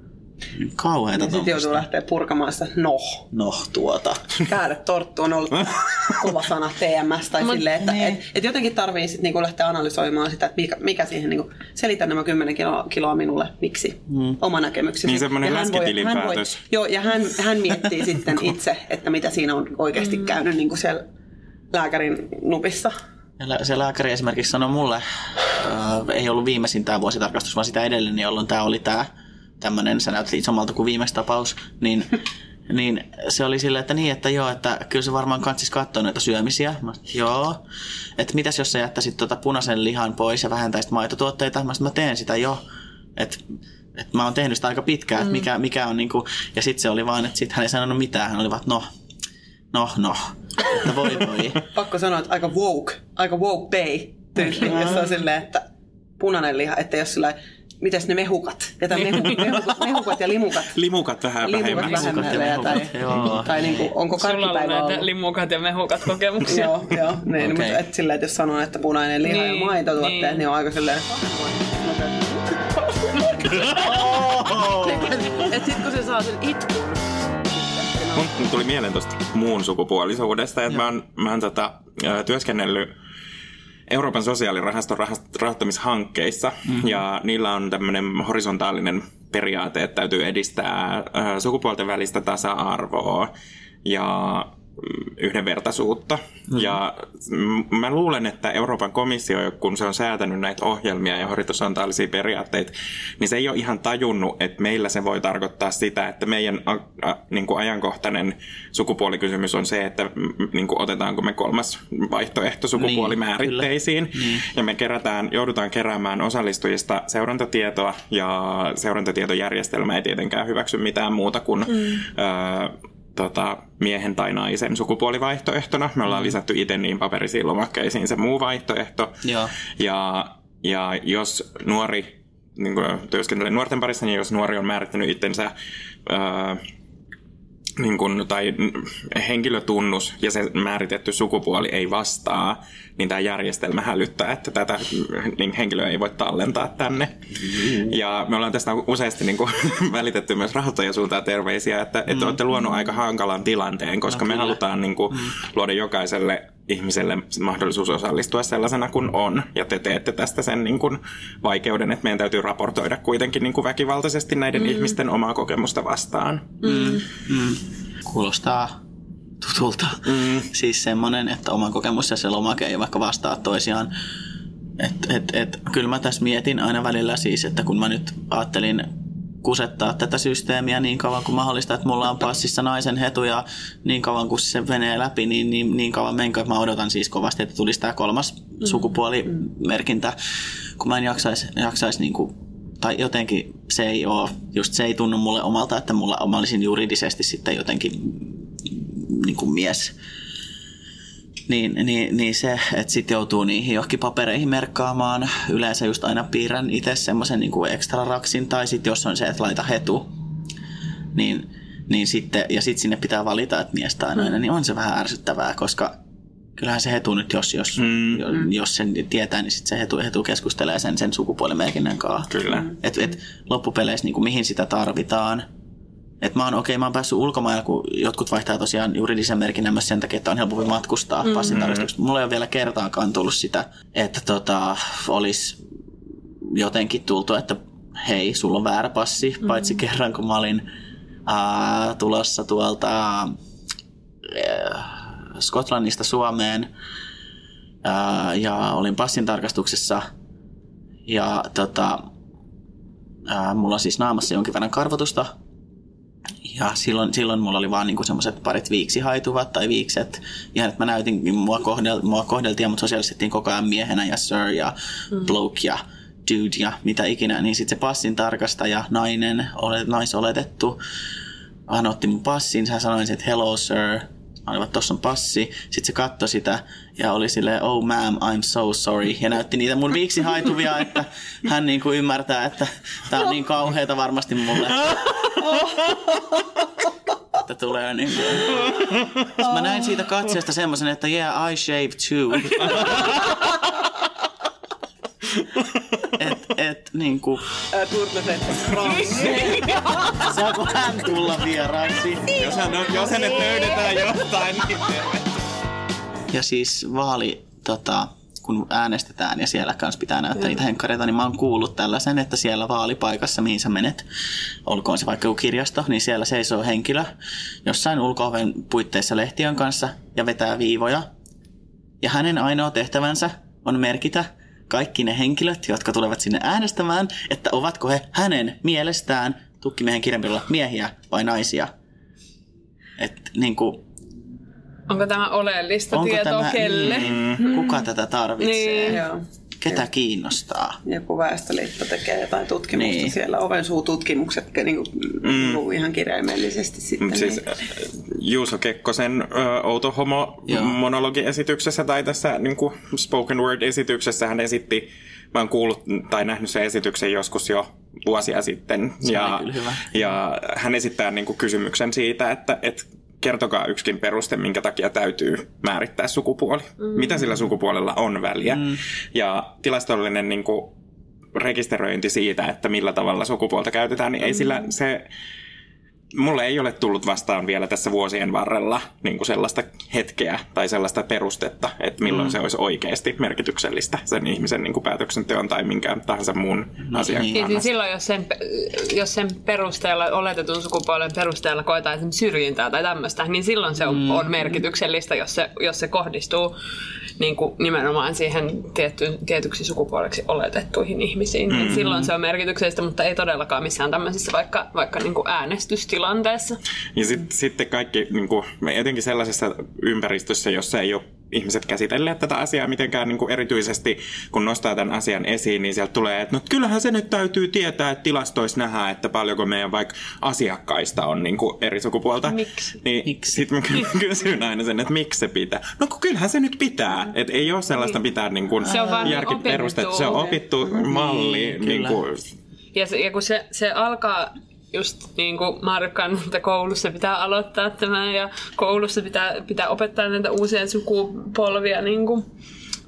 Kauheeta sitten joutuu lähteä purkamaan sitä no. No tuota. Käydä torttu on ollut kova sana TMS. Tai Mut silleen, että niin. et, et jotenkin tarvii sit niinku lähteä analysoimaan sitä, että mikä, mikä siihen, niinku, selitä nämä 10 kiloa, kiloa minulle, miksi. Mm. Oma näkemyksesi. Niin semmoinen läskitilinpäätös. Joo, ja hän, hän miettii sitten itse, että mitä siinä on oikeasti mm. käynyt niinku siellä lääkärin nupissa. Ja Se lääkäri esimerkiksi sanoi mulle, äh, ei ollut viimeisin tämä vuositarkastus, vaan sitä edellinen, jolloin tämä oli tämä tämmöinen, sä näytit isommalta kuin viimeksi tapaus, niin, niin se oli silleen, että niin, että joo, että kyllä se varmaan kansis katsoa noita syömisiä. Mä, joo. Että mitäs jos sä jättäisit tuota punaisen lihan pois ja vähentäisit maitotuotteita? Mä, mä teen sitä jo. Että et mä oon tehnyt sitä aika pitkään, että mikä, mikä on niinku, ja sitten se oli vaan, että sit hän ei sanonut mitään, hän oli vaan, no, no, no, että voi voi. Pakko sanoa, että aika woke, aika woke bay tyyli, jossa on silleen, että punainen liha, että jos sillä mitäs ne mehukat? Jätä mehu, mehukat, mehukat ja limukat. Limukat vähän Limukat vähemmän. vähemmälle. ja Tai, tai niinku, onko Sulla on ollut karkkipäivä näitä ollut? limukat ja mehukat kokemuksia. Joo, joo. Niin, Okei. mutta et silleen, että jos sanoo, että punainen liha Niin, ja maitotuotteet, niin. niin on aika silleen... että sit kun se saa sen itkun, Mun tuli mieleen tuosta muun sukupuolisuudesta, että mä oon, mä oon tota, työskennellyt Euroopan sosiaalirahaston rahast- rahoittamishankkeissa, mm-hmm. ja niillä on tämmöinen horisontaalinen periaate, että täytyy edistää sukupuolten välistä tasa-arvoa ja yhdenvertaisuutta. Mm. Ja mä luulen, että Euroopan komissio, kun se on säätänyt näitä ohjelmia ja horisontaalisia periaatteita, niin se ei ole ihan tajunnut, että meillä se voi tarkoittaa sitä, että meidän a, a, niin kuin ajankohtainen sukupuolikysymys on se, että niin kuin otetaanko me kolmas vaihtoehto sukupuolimääritteisiin. Niin, niin. Ja me kerätään, joudutaan keräämään osallistujista seurantatietoa, ja seurantatietojärjestelmä ei tietenkään hyväksy mitään muuta kuin mm. ö, tota, miehen tai naisen sukupuolivaihtoehtona. Me ollaan lisätty itse niin paperisiin lomakkeisiin se muu vaihtoehto. Joo. Ja, ja jos nuori, niin kuin työskentelee nuorten parissa, niin jos nuori on määrittänyt itsensä ää, niin kuin, tai henkilötunnus ja se määritetty sukupuoli ei vastaa, niin tämä järjestelmä hälyttää, että tätä niin henkilöä ei voi tallentaa tänne. Ja me ollaan tästä useasti niin kuin, välitetty myös rahoittajan suuntaan terveisiä, että, että olette luonut aika hankalan tilanteen, koska me halutaan niin kuin, luoda jokaiselle ihmiselle mahdollisuus osallistua sellaisena kuin on. Ja te teette tästä sen niin kuin, vaikeuden, että meidän täytyy raportoida kuitenkin niin kuin, väkivaltaisesti näiden mm. ihmisten omaa kokemusta vastaan. Mm. Kuulostaa tutulta. Mm. Siis semmoinen, että oma kokemus ja se lomake ei vaikka vastaa toisiaan. Et, et, et, kyllä mä tässä mietin aina välillä siis, että kun mä nyt ajattelin kusettaa tätä systeemiä niin kauan kuin mahdollista, että mulla on passissa naisen hetu ja niin kauan kuin se menee läpi, niin, niin, niin kauan menkö. Mä odotan siis kovasti, että tulisi tämä kolmas sukupuolimerkintä, kun mä en jaksaisi jaksais niin kuin tai jotenkin se ei ole, just se ei tunnu mulle omalta, että mulla, mä olisin juridisesti sitten jotenkin niin kuin mies. Niin, niin, niin se, että sitten joutuu niihin johonkin papereihin merkkaamaan. Yleensä just aina piirrän itse semmoisen niin kuin extra raksin, tai sitten jos on se, että laita hetu, niin, niin sitten, ja sitten sinne pitää valita, että mies tai nainen, niin on se vähän ärsyttävää, koska kyllähän se hetu nyt, jos, jos, mm. jos sen tietää, niin sitten se hetu, hetu keskustelee sen, sen sukupuolimerkinnän kanssa. Kyllä. Et, et loppupeleissä niin kuin, mihin sitä tarvitaan. Et mä oon, okei, mä oon päässyt ulkomailla, kun jotkut vaihtaa tosiaan juridisen merkinnän myös sen takia, että on helpompi matkustaa mm. passin tarkastuksesta. Mulla ei ole vielä kertaakaan tullut sitä, että tota, olisi jotenkin tultu, että hei, sulla on väärä passi, mm. paitsi kerran, kun mä olin ää, tulossa tuolta ää, Skotlannista Suomeen ää, ja olin passin tarkastuksessa ja tota, ää, mulla on siis naamassa jonkin verran karvotusta ja silloin, silloin mulla oli vaan niinku semmoiset parit viiksihaituvat tai viikset. Ihan, että mä näytin, mua, kohdel, mua kohdeltiin ja mut sosiaalistettiin koko ajan miehenä ja sir ja mm. bloke ja dude ja mitä ikinä. Niin sitten se passin tarkastaja, nainen, olet, naisoletettu, hän otti mun passin, hän sanoi, että hello sir, Että tossa on passi. Sitten se katsoi sitä ja oli silleen, oh ma'am, I'm so sorry. Ja näytti niitä mun viiksihaituvia, että hän niin kuin ymmärtää, että tää on niin kauheata varmasti mulle. että tulee niin. Mä näin siitä katseesta semmoisen, että yeah, I shave too. Et, et niin kuin... Turtleset Saako hän tulla vieraaksi? Jos, hän on, jos hänet löydetään jostain, niin. Ja siis vaali, tota, kun äänestetään ja siellä kanssa pitää näyttää niitä henkkareita, niin mä oon kuullut tällaisen, että siellä vaalipaikassa, mihin sä menet, olkoon se vaikka joku kirjasto, niin siellä seisoo henkilö jossain ulko puitteissa lehtiön kanssa ja vetää viivoja. Ja hänen ainoa tehtävänsä on merkitä kaikki ne henkilöt, jotka tulevat sinne äänestämään, että ovatko he hänen mielestään tukkimiehen kirjanpidolla miehiä vai naisia. Et niin kuin, Onko tämä oleellista onko tietoa tämä, kelle? Mm, kuka tätä tarvitsee? Niin. Joo. Ketä kiinnostaa? Joku väestöliitto tekee jotain tutkimusta Niin. siellä, ovensuututkimukset niin kuin, mm. ihan kirjaimellisesti sitten. Mut siis niin. äh, Juuso Kekkosen ö, outo homo Joo. monologiesityksessä tai tässä niin kuin spoken word-esityksessä hän esitti, mä oon kuullut tai nähnyt sen esityksen joskus jo vuosia sitten. Se ja, ja hän esittää niin kuin kysymyksen siitä, että, että kertokaa yksikin peruste, minkä takia täytyy määrittää sukupuoli. Mm. Mitä sillä sukupuolella on väliä. Mm. Ja tilastollinen niin kuin, rekisteröinti siitä, että millä tavalla sukupuolta käytetään, niin ei sillä se... Mulle ei ole tullut vastaan vielä tässä vuosien varrella niin kuin sellaista hetkeä tai sellaista perustetta, että milloin mm. se olisi oikeasti merkityksellistä sen ihmisen niin kuin päätöksenteon tai minkään tahansa muun no, asian niin. Niin, niin kannasta. silloin, jos sen, jos sen perusteella, oletetun sukupuolen perusteella koetaan esimerkiksi syrjintää tai tämmöistä, niin silloin se on, mm. on merkityksellistä, jos se, jos se kohdistuu niin kuin nimenomaan siihen tietty, tietyksi sukupuoleksi oletettuihin ihmisiin. Mm. Niin silloin se on merkityksellistä, mutta ei todellakaan missään tämmöisessä vaikka, vaikka niin kuin äänestystilanteessa. Ja sit, sitten kaikki, niin kuin, etenkin sellaisessa ympäristössä, jossa ei ole ihmiset käsitelleet tätä asiaa mitenkään niin kuin erityisesti, kun nostaa tämän asian esiin, niin sieltä tulee, että no kyllähän se nyt täytyy tietää, että tilastoissa nähdään, että paljonko meidän vaikka asiakkaista on niin kuin eri sukupuolta. Miksi? Niin Miksi? Sitten mä ky- kysyn aina sen, että miksi se pitää. No kun kyllähän se nyt pitää. Että ei ole sellaista pitää niin kuin Se on vaan järkiperustetta. Se on opittu malli. Niin, kyllä. kuin, Ja, se, ja kun se, se alkaa just niin kuin Markan, että koulussa pitää aloittaa tämä ja koulussa pitää, pitää opettaa näitä uusia sukupolvia niin kuin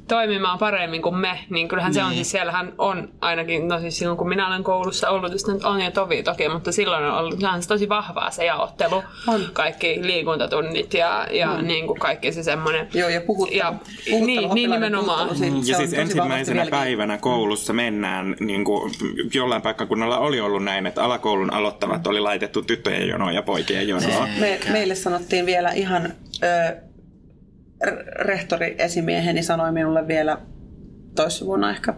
toimimaan paremmin kuin me, niin kyllähän se on siis, siellähän on ainakin, no siis silloin kun minä olen koulussa ollut, just nyt on jo tovi toki, mutta silloin on ollut sehän se tosi vahvaa se jaottelu, On. kaikki liikuntatunnit ja, ja niin kuin kaikki se semmoinen. Joo, ja puhuttelu. Ja, puhuttelu, niin, niin nimenomaan. puhuttelu, se- Ja siis ensimmäisenä päivänä koulussa mennään, niin kuin jollain paikkakunnalla oli ollut näin, että alakoulun aloittavat oli laitettu tyttöjen jonoa ja poikien jonoa. Me, meille sanottiin vielä ihan, ö, rehtori esimieheni sanoi minulle vielä toissa vuonna ehkä,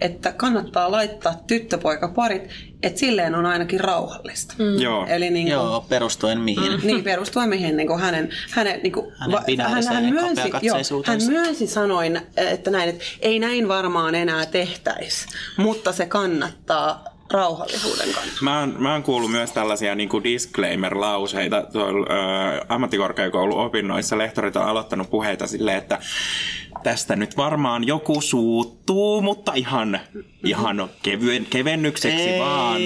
että kannattaa laittaa tyttöpoikaparit, että silleen on ainakin rauhallista. Mm. Joo. Eli niin kuin, Joo, perustuen mihin. Niin, perustuen mihin niin kuin hänen, hänen, niin kuin, Hänen binääriseen myönsi, joo, hän myönsi sanoin, että näin, että ei näin varmaan enää tehtäisi, mutta se kannattaa rauhallisuuden kannalta. Mä oon, mä oon kuullut myös tällaisia niin kuin disclaimer-lauseita tuolla ö, ammattikorkeakouluopinnoissa. Lehtorit on aloittanut puheita silleen, että tästä nyt varmaan joku suuttuu, mutta ihan, ihan kevyen, kevennykseksi Ei. vaan.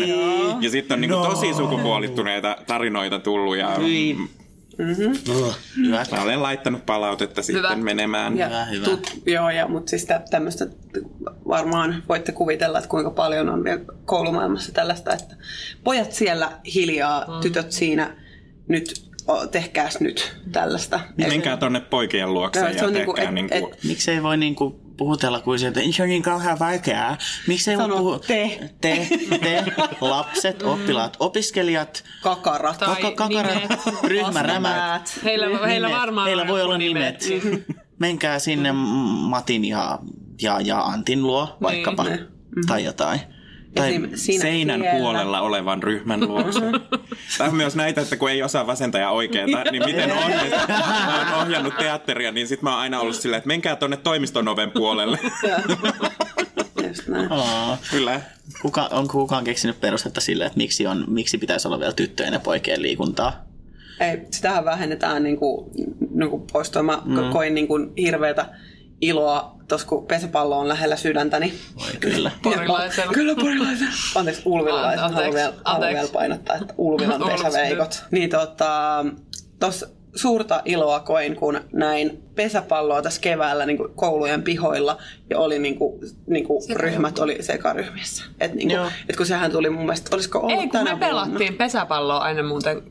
Ja sitten on niin kuin tosi sukupuolittuneita tarinoita tullut ja Hyi. Hyvä. mä olen laittanut palautetta sitten Hyvä. menemään. Ja Hyvä, hyvä. Tut, joo, ja, mutta siis tä, tämmöistä varmaan voitte kuvitella, että kuinka paljon on vielä koulumaailmassa tällaista, että pojat siellä hiljaa, mm. tytöt siinä, nyt o, tehkääs nyt tällaista. Menkää tonne poikien luokse ja se on niinku, tehkää et- niinku, et- Miksei voi niinku puhutella kuin sieltä, että se on niin kauhean vaikeaa. Miksei voi Sano puhua... te. Te, te, lapset, oppilaat, opiskelijat, Kakarat. Tai kaka, kakarat, nimet. ryhmärämät. Heillä, heillä Nimet. varmaan Heillä voi olla nimet. Menkää sinne Matin ja, ja, ja Antin luo vaikkapa. Niin. Tai jotain. Tai Esim. Sinä seinän siellä. puolella olevan ryhmän luokse. Tämä on myös näitä, että kun ei osaa vasenta ja oikeeta, niin miten on, että mä oon ohjannut teatteria, niin sit mä oon aina ollut silleen, että menkää tonne toimiston oven puolelle. Just näin. Aa, Kyllä. kuka, onko kukaan keksinyt perustetta sille, että miksi, on, miksi pitäisi olla vielä tyttöjen ja poikien liikuntaa? Ei, sitähän vähennetään niin kuin, niin kuin pois. Mä mm. koin niin kuin hirveätä iloa tuossa kun pesäpallo on lähellä sydäntäni. Voi kyllä. Porilaisella. Kyllä porilaisella. Anteeksi, Ulvilaisella. Anteeksi, Haluan vielä, haluan vielä painottaa, että Ulvilan pesäveikot. Niin tota, tos suurta iloa koin, kun näin pesäpalloa tässä keväällä niin kuin koulujen pihoilla ja oli niin kuin, niin kuin ryhmät oli sekaryhmissä. Et niin kuin, et kun sehän tuli mun mielestä, olisiko ollut Ei, kun tänä me pelattiin vuonna? pesäpalloa aina muuten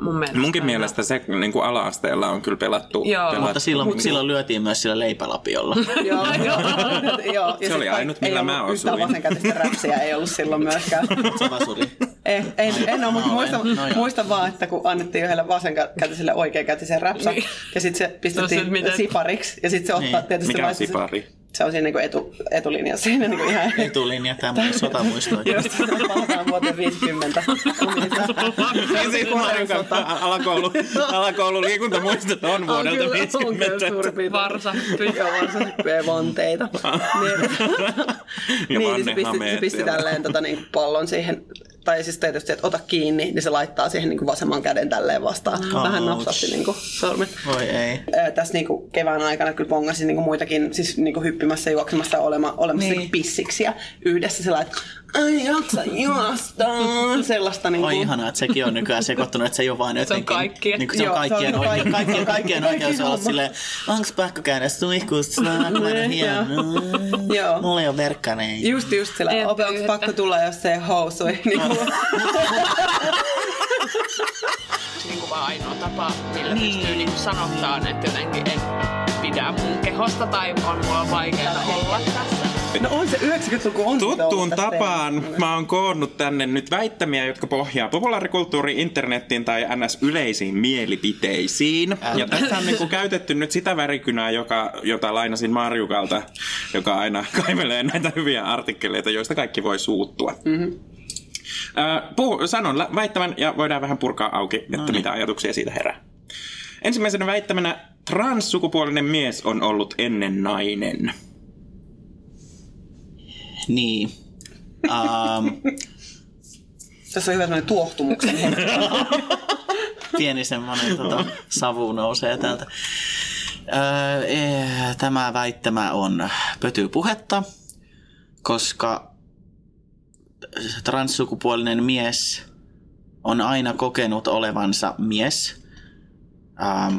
mun mielestä. Munkin mielestä se niin kuin ala-asteella on kyllä pelattu. Joo. pelattu. Mutta silloin, silloin lyötiin myös sillä leipälapiolla. Joo, joo. joo. Se oli ainut, millä mä osuin. vasenkätistä räpsiä ei ollut silloin myöskään. Se vasuri. Ei, ei, en ole, mutta muista, olen. No muista vaan, että kun annettiin yhdelle vasenkätiselle oikeakätisen räpsä, Niin. ja sitten se No pistettiin se, miten- sipariksi, ja sitten se ottaa Niin. tietysti Mikä on sipari? Se on siinä niin etu, etulinjassa, siinä niin ihan Etulinja, tämä sotamuistoja. Just palataan vuoteen 50. Ja sitten Marjon kanssa alakoulu, alakoulu liikuntamuistot on vuodelta 50. Varsa. Joo, varsa hyppyjä vanteita. niin, Ja niin, niin se pisti, pisti tälleen tota, niin pallon siihen, tai siis tietysti, että ota kiinni, niin se laittaa siihen niin kuin vasemman käden tälleen vastaan. Vähän napsasti niin kuin, sormet. Voi ei. Ää, tässä niin kuin kevään aikana kyllä pongasin niin kuin muitakin, siis niin kuin hyppimässä, juoksemassa olema, olemassa Niin. niin. pissiksi. Ja yhdessä sillä että ai jaksa juosta, sellaista niin Oi kuin, ihanaa, että sekin on nykyään sekoittunut, että se ei ole vain jotenkin... kaikkien. Niin kuin se on Joo, se on kaikkien, niinku oikein, kaikki- kaikkien, kaikkien oikeus olla silleen, onks pakko käydä suihkussa, Niin. Joo. Mulla ei ole verkkaneja. Just just sillä, Ei, onko että- pakko tulla, jos se ei housui. Niin kuin, niin kuin vaan ainoa tapa, millä niin. pystyy niin sanottaa, että jotenkin en pidä mun kehosta tai on mulla vaikeaa olla tässä. No on se 90-luku on Tuttuun tapaan teemassa. mä oon koonnut tänne nyt väittämiä, jotka pohjaa populaarikulttuuriin, internettiin tai ns. yleisiin mielipiteisiin. Ja tässä on niinku käytetty nyt sitä värikynää, joka, jota lainasin Marjukalta, joka aina kaivelee näitä hyviä artikkeleita, joista kaikki voi suuttua. Mm-hmm. puhu, sanon lä- väittämän ja voidaan vähän purkaa auki, että niin. mitä ajatuksia siitä herää. Ensimmäisenä väittämänä transsukupuolinen mies on ollut ennen nainen. Niin. Um, Tässä on hyvä sellainen tuohtumuksen pieni semmoinen tota, savu nousee täältä. Öö, eh, tämä väittämä on pötypuhetta, koska transsukupuolinen mies on aina kokenut olevansa mies. Ähm,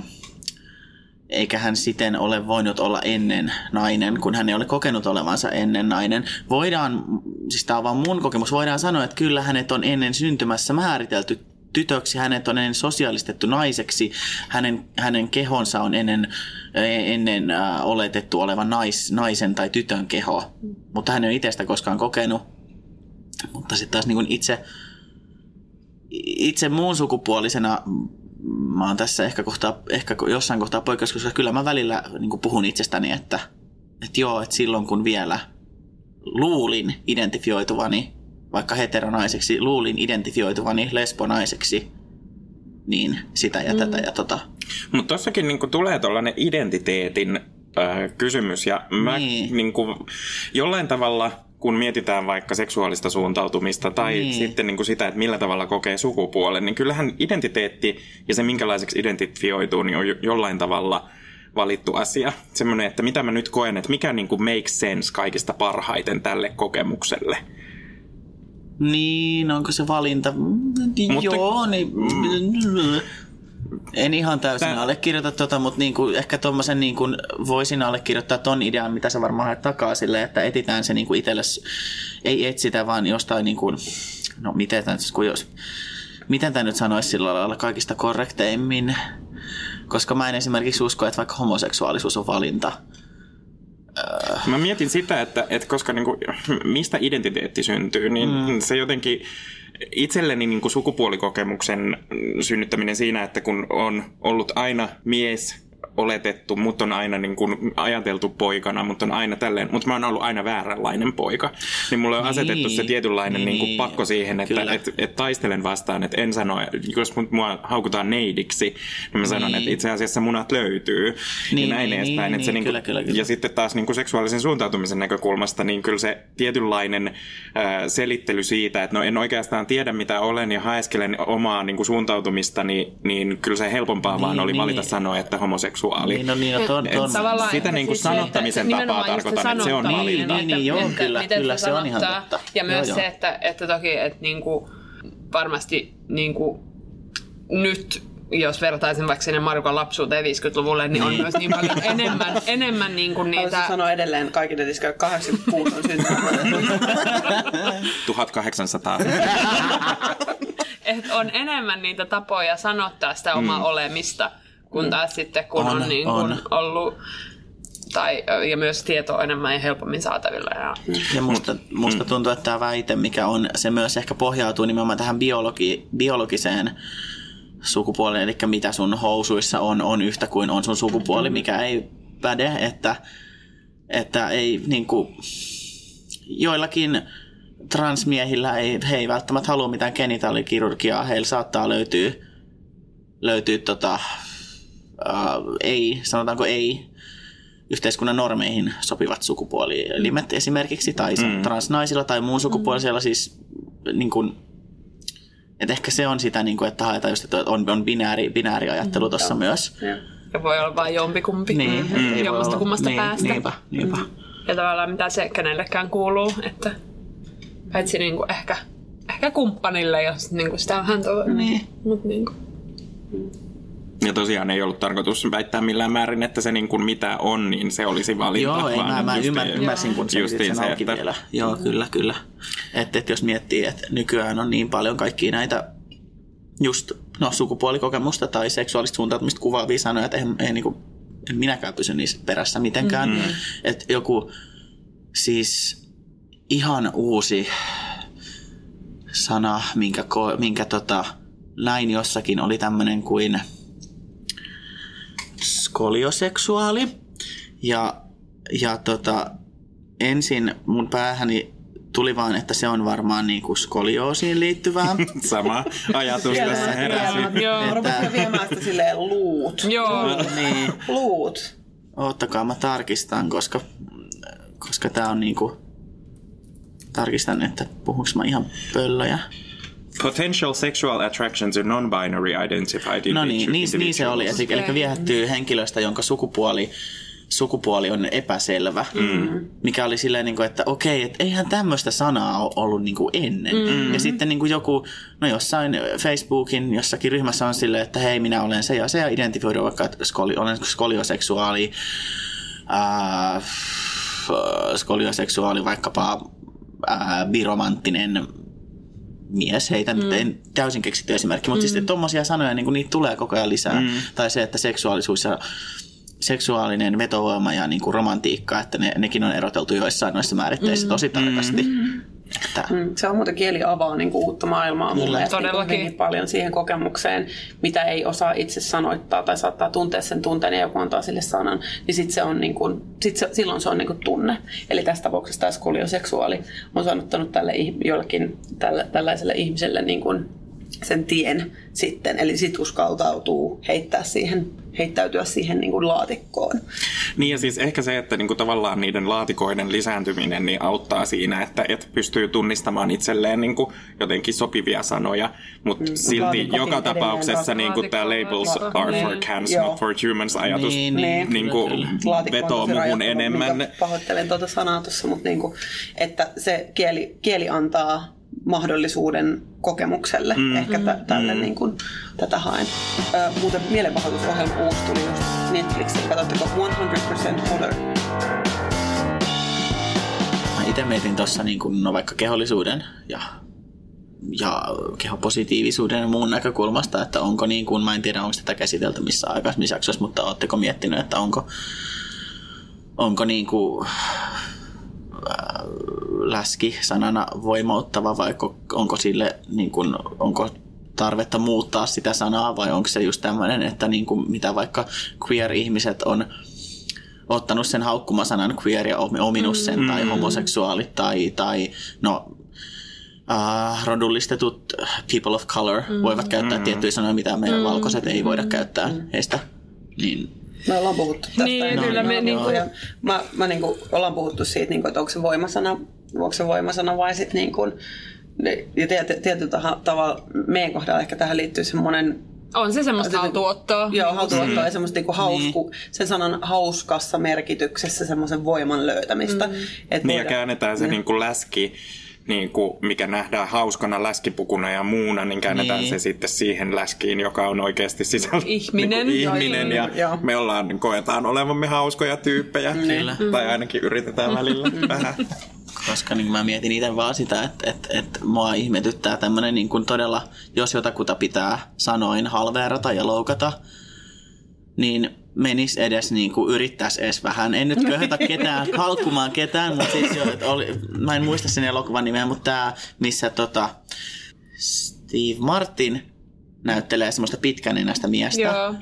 eikä hän siten ole voinut olla ennen nainen, kun hän ei ole kokenut olevansa ennen nainen. Voidaan, siis tämä on vaan mun kokemus, voidaan sanoa, että kyllä hänet on ennen syntymässä määritelty tytöksi, hänet on ennen sosiaalistettu naiseksi, hänen, hänen kehonsa on ennen, ennen äh, oletettu olevan nais, naisen tai tytön keho, mutta hän ei ole itsestä koskaan kokenut. Mutta sitten taas niin itse, itse muun sukupuolisena mä oon tässä ehkä, kohtaa, ehkä jossain kohtaa poikkeus, koska kyllä mä välillä niin puhun itsestäni, että, että joo, että silloin kun vielä luulin identifioituvani vaikka heteronaiseksi, luulin identifioituvani lesbonaiseksi, niin sitä ja tätä ja tota. Mutta tossakin niinku tulee tuollainen identiteetin äh, kysymys ja mä Niin. niinku, jollain tavalla kun mietitään vaikka seksuaalista suuntautumista tai Niin. sitten niin kuin sitä, että millä tavalla kokee sukupuolen, niin kyllähän identiteetti ja se, minkälaiseksi identifioituu, niin on jo- jollain tavalla valittu asia. Semmoinen, että mitä mä nyt koen, että mikä niin kuin makes sense kaikista parhaiten tälle kokemukselle. Niin, onko se valinta? Mm, Mutta- Joo, niin... En ihan täysin Tää- allekirjoita tota, mutta niinku, ehkä tuommoisen niinku, voisin allekirjoittaa ton idean, mitä sä varmaan haet takaa silleen, että etitään se niinku itsellesi, ei etsitä vaan jostain, niinku, no miten tämä nyt, kun jos, miten tämä nyt sanoisi sillä lailla kaikista korrekteimmin, koska mä en esimerkiksi usko, että vaikka homoseksuaalisuus on valinta. Mä mietin sitä, että, että koska niin kuin, mistä identiteetti syntyy, niin mm. se jotenkin itselleni niin kuin sukupuolikokemuksen synnyttäminen siinä, että kun on ollut aina mies oletettu, mutta on aina niin kuin ajateltu poikana, mutta on aina tälleen, mutta mä oon ollut aina vääränlainen poika. Niin mulle on Niin. asetettu se tietynlainen Niin, niin, niin kuin niin. pakko siihen, että Kyllä. et, et taistelen vastaan, että en sano, jos mut- mua haukutaan neidiksi, niin mä sanon, Niin. että itse asiassa munat löytyy. Niin, ja näin niin, edespäin. niin, että se niin, niin kyllä, kyllä, kyllä. Ja sitten taas niin kuin seksuaalisen suuntautumisen näkökulmasta, niin kyllä se tietynlainen äh, selittely siitä, että no en oikeastaan tiedä mitä olen ja haeskelen omaa niin kuin suuntautumista, niin, niin kyllä se helpompaa niin, vaan oli niin. valita sanoa, että homoseksuaalisuus heteroseksuaali. Niin, no niin, no ton, ton. Tavallaan, Sitä että niin kuin siis se, sanottamisen että tapaa tarkoitan, että se on Niin, niin, niin, että- joo, että kyllä, miten kyllä, se on ihan totta. Ja myös Joo, se, että, että toki että niinku, varmasti niinku, nyt jos vertaisin vaikka sinne Markon lapsuuteen 50-luvulle, niin on myös niin paljon enemmän, enemmän niinku niitä... Haluaisin sanoa edelleen kaikille tiskille, 86 on syntynyt. 1800. että on enemmän niitä tapoja sanottaa sitä omaa olemista, kun taas sitten kun on, On, niin kuin on. ollut tai, ja myös tietoa enemmän ja helpommin saatavilla. Ja, Ja musta, musta tuntuu, että tämä väite, mikä on, se myös ehkä pohjautuu nimenomaan tähän biologi, biologiseen sukupuoleen, eli mitä sun housuissa on, on yhtä kuin on sun sukupuoli, mikä ei päde, että, että ei niinku, joillakin transmiehillä ei, he ei välttämättä halua mitään genitaalikirurgiaa, heillä saattaa löytyä, löytyy tota, ää, ei, sanotaanko ei, yhteiskunnan normeihin sopivat sukupuolielimet esimerkiksi, tai mm. transnaisilla tai muun sukupuolisella siis niin kuin, että ehkä se on sitä, niin kuin, että haetaan just, että on, on binääri, binääriajattelu tuossa myös. ja voi olla vain jompikumpi. Niin, Mm, jommasta kummasta niin, päästä. Niinpä, niinpä. Ja tavallaan mitä se kenellekään kuuluu, että paitsi niinku ehkä, ehkä kumppanille, jos niinku sitä vähän tuo. Niin. Mut niinku. Ja tosiaan ei ollut tarkoitus väittää millään määrin, että se niin kuin mitä on, niin se olisi valinta. Joo, ei, mä, mä ymmär, ymmärsin, kun justiin sen se, auki että- vielä. Joo, kyllä, kyllä. Että et jos miettii, että nykyään on niin paljon kaikkia näitä just no, sukupuolikokemusta tai seksuaalista suuntautumista kuvaavia sanoja, että ei, ei niinku, en minäkään pysy niissä perässä mitenkään. Mm. Että joku siis ihan uusi sana, minkä, minkä tota, näin jossakin oli tämmöinen kuin skolioseksuaali. Ja, ja tota, ensin mun päähäni tuli vaan, että se on varmaan niinku skolioosiin liittyvää. Sama ajatus tässä heräsi. Joo. Rupesin jo viemään sitä silleen luut. Joo. niin, Luut. oottakaa mä tarkistan, koska, koska tää on niinku... Tarkistan, että puhuks mä ihan pöllöjä. Potential sexual attraction to non-binary identified No niin, niin, niin se oli. Eli, eli viehättyy henkilöstä, jonka sukupuoli, sukupuoli on epäselvä. Mm. Mikä oli silleen, niin kuin, että okei, että eihän tämmöistä sanaa ole ollut niin kuin ennen. Mm. Ja sitten niin kuin joku, no jossain Facebookin jossakin ryhmässä on silleen, että hei, minä olen se ja se ja identifioidu vaikka, että skoli, olen skolioseksuaali. Ää, skolioseksuaali vaikkapa ää, biromanttinen mies, heitä mm. en täysin keksitty esimerkki, mutta mm. siis tommosia sanoja, niin niitä tulee koko ajan lisää. Mm. Tai se, että seksuaalisuus ja seksuaalinen vetovoima ja niin kuin romantiikka, että ne, nekin on eroteltu joissain noissa määritteissä mm. tosi tarkasti. Että, Mm, Se on muuten kieli avaa niin kuin uutta maailmaa Kyllä. mielestä niin kuin Todellakin. hyvin paljon siihen kokemukseen, mitä ei osaa itse sanoittaa tai saattaa tuntea sen tunteen ja joku antaa sille sanan, niin sit se on niin kuin, sit se, silloin se on niin kuin tunne. Eli tässä tapauksessa tämä skolioseksuaali on sanottanut tälle jollekin tälle, tällaiselle ihmiselle niin kuin sen tien sitten, eli sit uskaltautuu heittää siihen, heittäytyä siihen niin kuin laatikkoon. Niin ja siis ehkä se, että niinku tavallaan niiden laatikoiden lisääntyminen niin auttaa siinä, että et pystyy tunnistamaan itselleen niinku jotenkin sopivia sanoja, mutta mm, silti joka tapauksessa ras- niinku tämä labels laatikko- are for niin. cans, Joo. not for humans ajatus Niin, niin, niin, niin, kyllä, niinku vetoo muhun enemmän. Pahoittelen tuota sanaa tuossa, mutta niinku, että se kieli, kieli antaa mahdollisuuden kokemukselle. Mm. Ehkä t- tälle mm. niin kuin, tätä haen. Ö, muuten mielenpahoitusohjelma uusi tuli just Netflixillä. Katsotteko 100% Other? mä itse mietin tuossa niin kuin, no vaikka kehollisuuden ja ja kehopositiivisuuden ja muun näkökulmasta, että onko niin kuin, mä en tiedä onko tätä käsitelty missä aikaisemmissa jaksoissa, mutta oletteko miettinyt, että onko, onko niin kuin, läski sanana voimauttava vai ko- onko sille niin kuin, onko tarvetta muuttaa sitä sanaa vai onko se just tämmöinen, että niin kuin, mitä vaikka queer-ihmiset on ottanut sen haukkumasanan queer ja ominut sen mm. tai homoseksuaali tai, tai no uh, rodullistetut people of color mm. voivat käyttää mm. tiettyjä sanoja, mitä meidän mm. valkoiset ei voida käyttää mm. heistä. Niin, Me ollaan puhuttu tästä. Niin, ennen. kyllä me Joo, niinku- ja Mä, mä niinku, ollaan puhuttu siitä, niinku, että onko se voimasana, onko se voimasana vai sitten niinku, ja tiety, tietyllä tavalla meidän kohdalla ehkä tähän liittyy semmoinen On se semmoista haltuottoa. Joo, haltuottoa mm. ja semmoista niinku hausku, niin. sen sanan hauskassa merkityksessä semmoisen voiman löytämistä. Mm. Et niin ja käännetään se niin. niinku läski niin kuin, mikä nähdään hauskana läskipukuna ja muuna, niin käännetään niin. se sitten siihen läskiin, joka on oikeasti sisällä ihminen. Niin kuin ihminen ja Joo. me ollaan, koetaan olevamme hauskoja tyyppejä. Kyllä. Tai ainakin yritetään välillä vähän. Koska niin mä mietin itse vaan sitä, että, että, että mua ihmetyttää tämmöinen niin kuin todella, jos jotakuta pitää sanoin halveerata ja loukata, niin menis edes niin kuin yrittäisi edes vähän. En nyt köhötä ketään, kalkkumaan ketään, mutta siis jo, oli, mä en muista sen elokuvan nimeä, mutta tämä, missä tota, Steve Martin näyttelee semmoista pitkänenäistä miestä. Joo.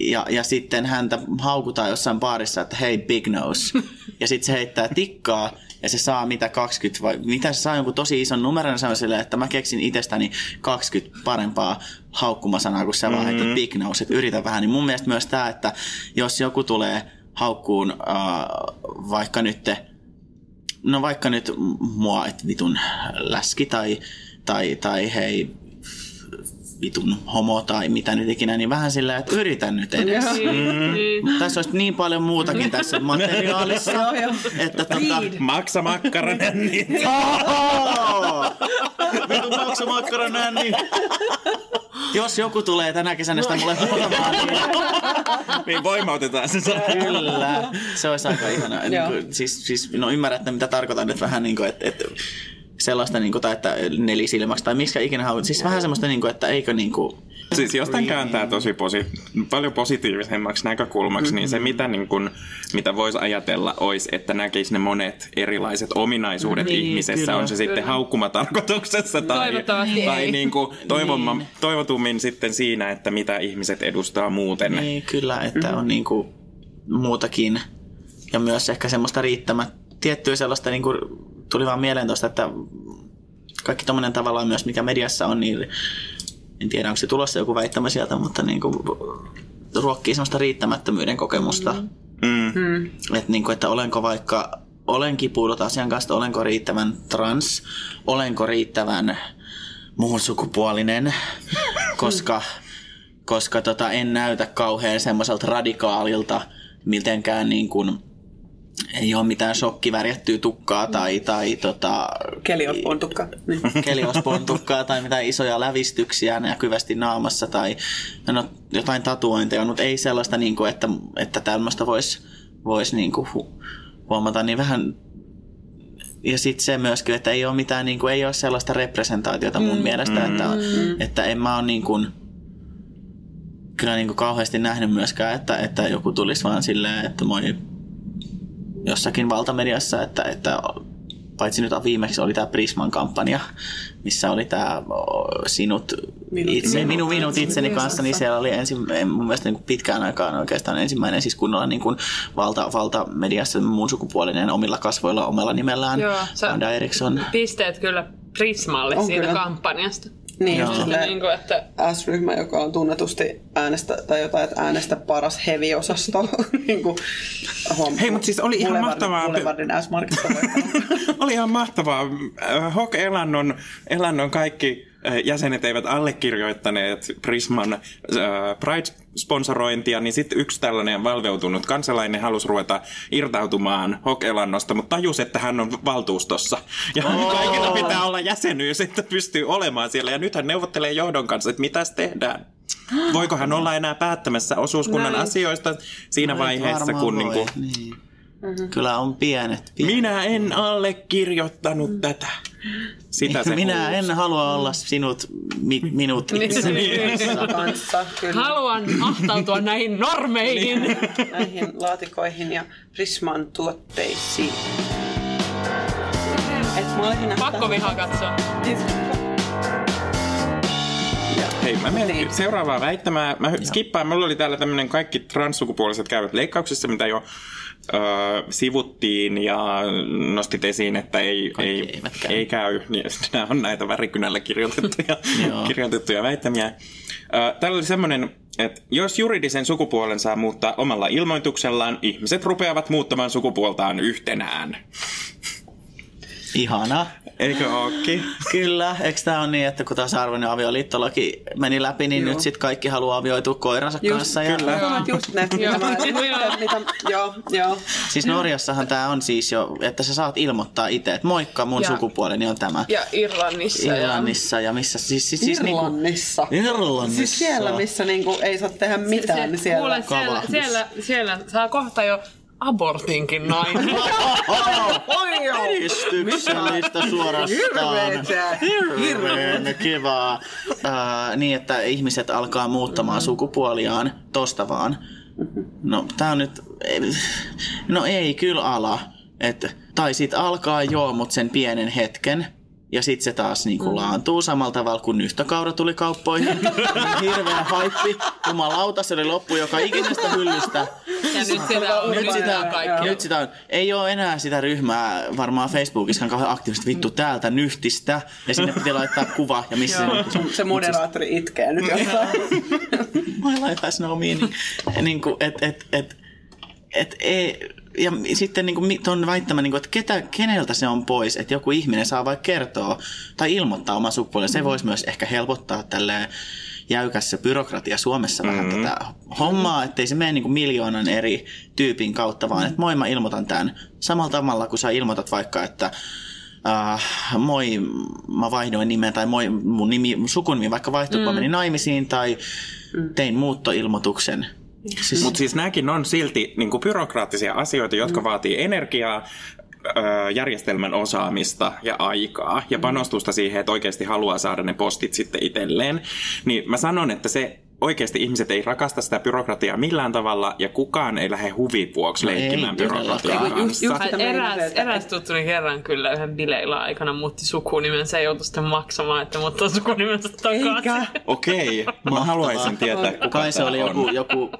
Ja, ja sitten häntä haukutaan jossain baarissa, että hei big nose. Ja sitten se heittää tikkaa ja se saa mitä 20 vai mitä se saa jonkun tosi ison numeron se on silleen, että mä keksin itsestäni 20 parempaa haukkumasanaa kuin sä mm-hmm. vaan heität big nose, että yritä vähän. Niin mun mielestä myös tämä, että jos joku tulee haukkuun äh, vaikka nyt no vaikka nyt mua, että vitun läski tai, tai, tai hei vitun homo tai mitä nyt ikinä, niin vähän sillä, että yritän nyt edes. Mm. Tässä olisi niin paljon muutakin tässä materiaalissa. että tota... Maksa makkara nänni. vitun maksa makkara nänni. Jos joku tulee tänä kesänä sitä mulle huomaan, niin... niin voimautetaan se Kyllä. Se olisi aika ihanaa. Niin kuin, siis, siis, no ymmärrätte, mitä tarkoitan nyt vähän niin kuin, että, että sellaista, niin kuin, tai että nelisilmäksi tai miksi ikinä haluat. Siis vähän semmoista, niin kuin, että eikö niin kuin, Siis jos tämän kääntää tosi posi- paljon positiivisemmaksi näkökulmaksi, mm-hmm. niin se mitä, niin kun, mitä voisi ajatella olisi, että näkisi ne monet erilaiset ominaisuudet niin, ihmisessä, kyllä, on se kyllä. sitten haukkumatarkoituksessa tai, tai niin kuin toivomma, niin. toivotummin sitten siinä, että mitä ihmiset edustaa muuten. Niin, kyllä, että mm-hmm. on niin kuin muutakin ja myös ehkä semmoista riittämät, tiettyä sellaista niin kuin tuli vaan mieleen tuosta, että kaikki tuommoinen tavallaan myös, mikä mediassa on, niin en tiedä, onko se tulossa joku väittämä sieltä, mutta niin kuin, ruokkii semmoista riittämättömyyden kokemusta. Mm. Mm. Että, niin kuin, että olenko vaikka, olen kipuillut asian kanssa, olenko riittävän trans, olenko riittävän muun sukupuolinen, koska, koska tota, en näytä kauhean semmoiselta radikaalilta mitenkään niin kuin, ei ole mitään shokkivärjättyä tukkaa tai, tai tota, Keliospoon tukkaa. Niin. Keliospoon tukkaa tai mitään isoja lävistyksiä näkyvästi naamassa tai no, jotain tatuointeja, mutta ei sellaista, niin kuin, että, että tämmöistä voisi vois, niin kuin, huomata, niin vähän ja sitten se myöskin, että ei ole mitään, niin kuin, ei ole sellaista representaatiota mun mm. mielestä, että, mm. että en mä ole niin kuin, kyllä niin kuin kauheasti nähnyt myöskään, että, että joku tulisi vaan silleen, että moi jossakin valtamediassa, että, että paitsi nyt viimeksi oli tämä Prisman kampanja, missä oli tämä sinut, minut, itse, minut, minut, minut itseni kanssa, niin siellä oli ensi, mun mielestä niin pitkään aikaan oikeastaan ensimmäinen siis kunnolla niin kuin valta, valtamediassa muun sukupuolinen omilla kasvoilla omalla nimellään, Joo, Wanda Eriksson. Pisteet kyllä Prismalle on siitä kyllä. kampanjasta. Niin, Joo. niin kuin, että... S-ryhmä, joka on tunnetusti äänestä, tai jotain, että äänestä paras heavy-osasto. niin kuin, huom, Hei, mutta siis oli ihan mahtavaa. s oli ihan mahtavaa. Hok Elannon, Elannon kaikki jäsenet eivät allekirjoittaneet Prisman äh, Pride-sponsorointia, niin sitten yksi tällainen valveutunut kansalainen halusi ruveta irtautumaan Hokelannosta, mutta tajus, että hän on valtuustossa. Ja oh. kaikilla pitää olla jäsenyys, että pystyy olemaan siellä. Ja nyt hän neuvottelee johdon kanssa, että mitä tehdään. Voiko hän olla enää päättämässä osuuskunnan Näin. asioista siinä Näin vaiheessa, kun... Niin kuin, niin Mm-hmm. Kyllä on pienet, pienet. Minä en allekirjoittanut mm. tätä. Sitä se Minä kuuluu. en halua olla sinut mi- minut niin. kanssa. Kyllä. Haluan ahtautua näihin normeihin. Niin. näihin laatikoihin ja Prisman tuotteisiin. Et Pakko vihaa katsoa. Hei, mä menen niin. seuraavaa väittämään. Mä skippaan. Mulla oli täällä tämmönen kaikki transsukupuoliset käyvät leikkauksissa, mitä jo ö, sivuttiin ja nostit esiin, että ei, ei, ei käy. Niin, nämä on näitä värikynällä kirjoitettuja, kirjoitettuja väittämiä. Täällä oli semmoinen, että jos juridisen sukupuolen saa muuttaa omalla ilmoituksellaan, ihmiset rupeavat muuttamaan sukupuoltaan yhtenään. Ihana. Eikö ookin? Kyllä, eikö tämä ole niin, että kun tasa-arvoinen avioliittolaki meni läpi, niin Joo. nyt sitten kaikki haluaa avioitua koiransa just, kanssa. Ja... Kyllä, joo. just ne, mä, mitä, joo, joo. Siis Norjassahan tämä on siis jo, että sä saat ilmoittaa itse, että moikka, mun ja. sukupuoleni on tämä. Ja Irlannissa. Irlannissa ja, ja missä siis... siis, siis niinku- Irlannissa. Niinku, Irlannissa. Siis siellä, missä niinku ei saa tehdä mitään, se, niin siellä... Kuule, siellä, siellä, siellä saa kohta jo abortinkin nainen. Edistyksellistä suorastaan. Hirveän kivaa. Uh, niin, että ihmiset alkaa muuttamaan mm-hmm. sukupuoliaan tosta vaan. No, tää on nyt... No ei kyllä ala. Et, tai sit alkaa joo, mutta sen pienen hetken. Ja sitten se taas niinku mm. laantuu samalla tavalla kuin nyhtökaura tuli kauppoihin. Hirveä haippi. Jumalauta, se oli loppu joka ikisestä hyllystä. Ja nyt sitä on. Nyt sitä, kaikki. nyt sitä on. Ei ole enää sitä ryhmää varmaan Facebookissa kauhean aktiivisesti vittu täältä nyhtistä. Ja sinne piti laittaa kuva ja missä se, se moderaattori itkee nyt jossain. My life has no meaning. Niin kuin, et, et, et, et, ei, ja sitten niin kuin, tuon väittämä, niin kuin, että ketä, keneltä se on pois, että joku ihminen saa vaikka kertoa tai ilmoittaa oman sukupuolen. Se mm. voisi myös ehkä helpottaa tälle jäykässä byrokratia Suomessa mm-hmm. vähän tätä hommaa, ettei se mene niin kuin miljoonan eri tyypin kautta, vaan että moi mä ilmoitan tämän samalla tavalla, kun sä ilmoitat vaikka, että Uh, moi, mä vaihdoin nimen tai moi, mun nimi, sukunimi vaikka vaihtui, mm. menin naimisiin tai mm. tein muuttoilmoituksen Siis... Mutta siis nämäkin on silti niin kuin byrokraattisia asioita, jotka mm. vaatii energiaa, järjestelmän osaamista ja aikaa ja mm. panostusta siihen, että oikeasti haluaa saada ne postit sitten itselleen. Niin mä sanon, että se oikeasti ihmiset ei rakasta sitä byrokratiaa millään tavalla ja kukaan ei lähde huvin vuoksi no leikkimään byrokratiaa kanssa. Just, just eräs, eräs tuttuni kerran kyllä yhden bileillä aikana muutti sukunimen. Se joutui sitten maksamaan, että muuttaa sukunimensä takaisin. Okei, okay. mä haluaisin tietää, kuka kai se oli joku, joku,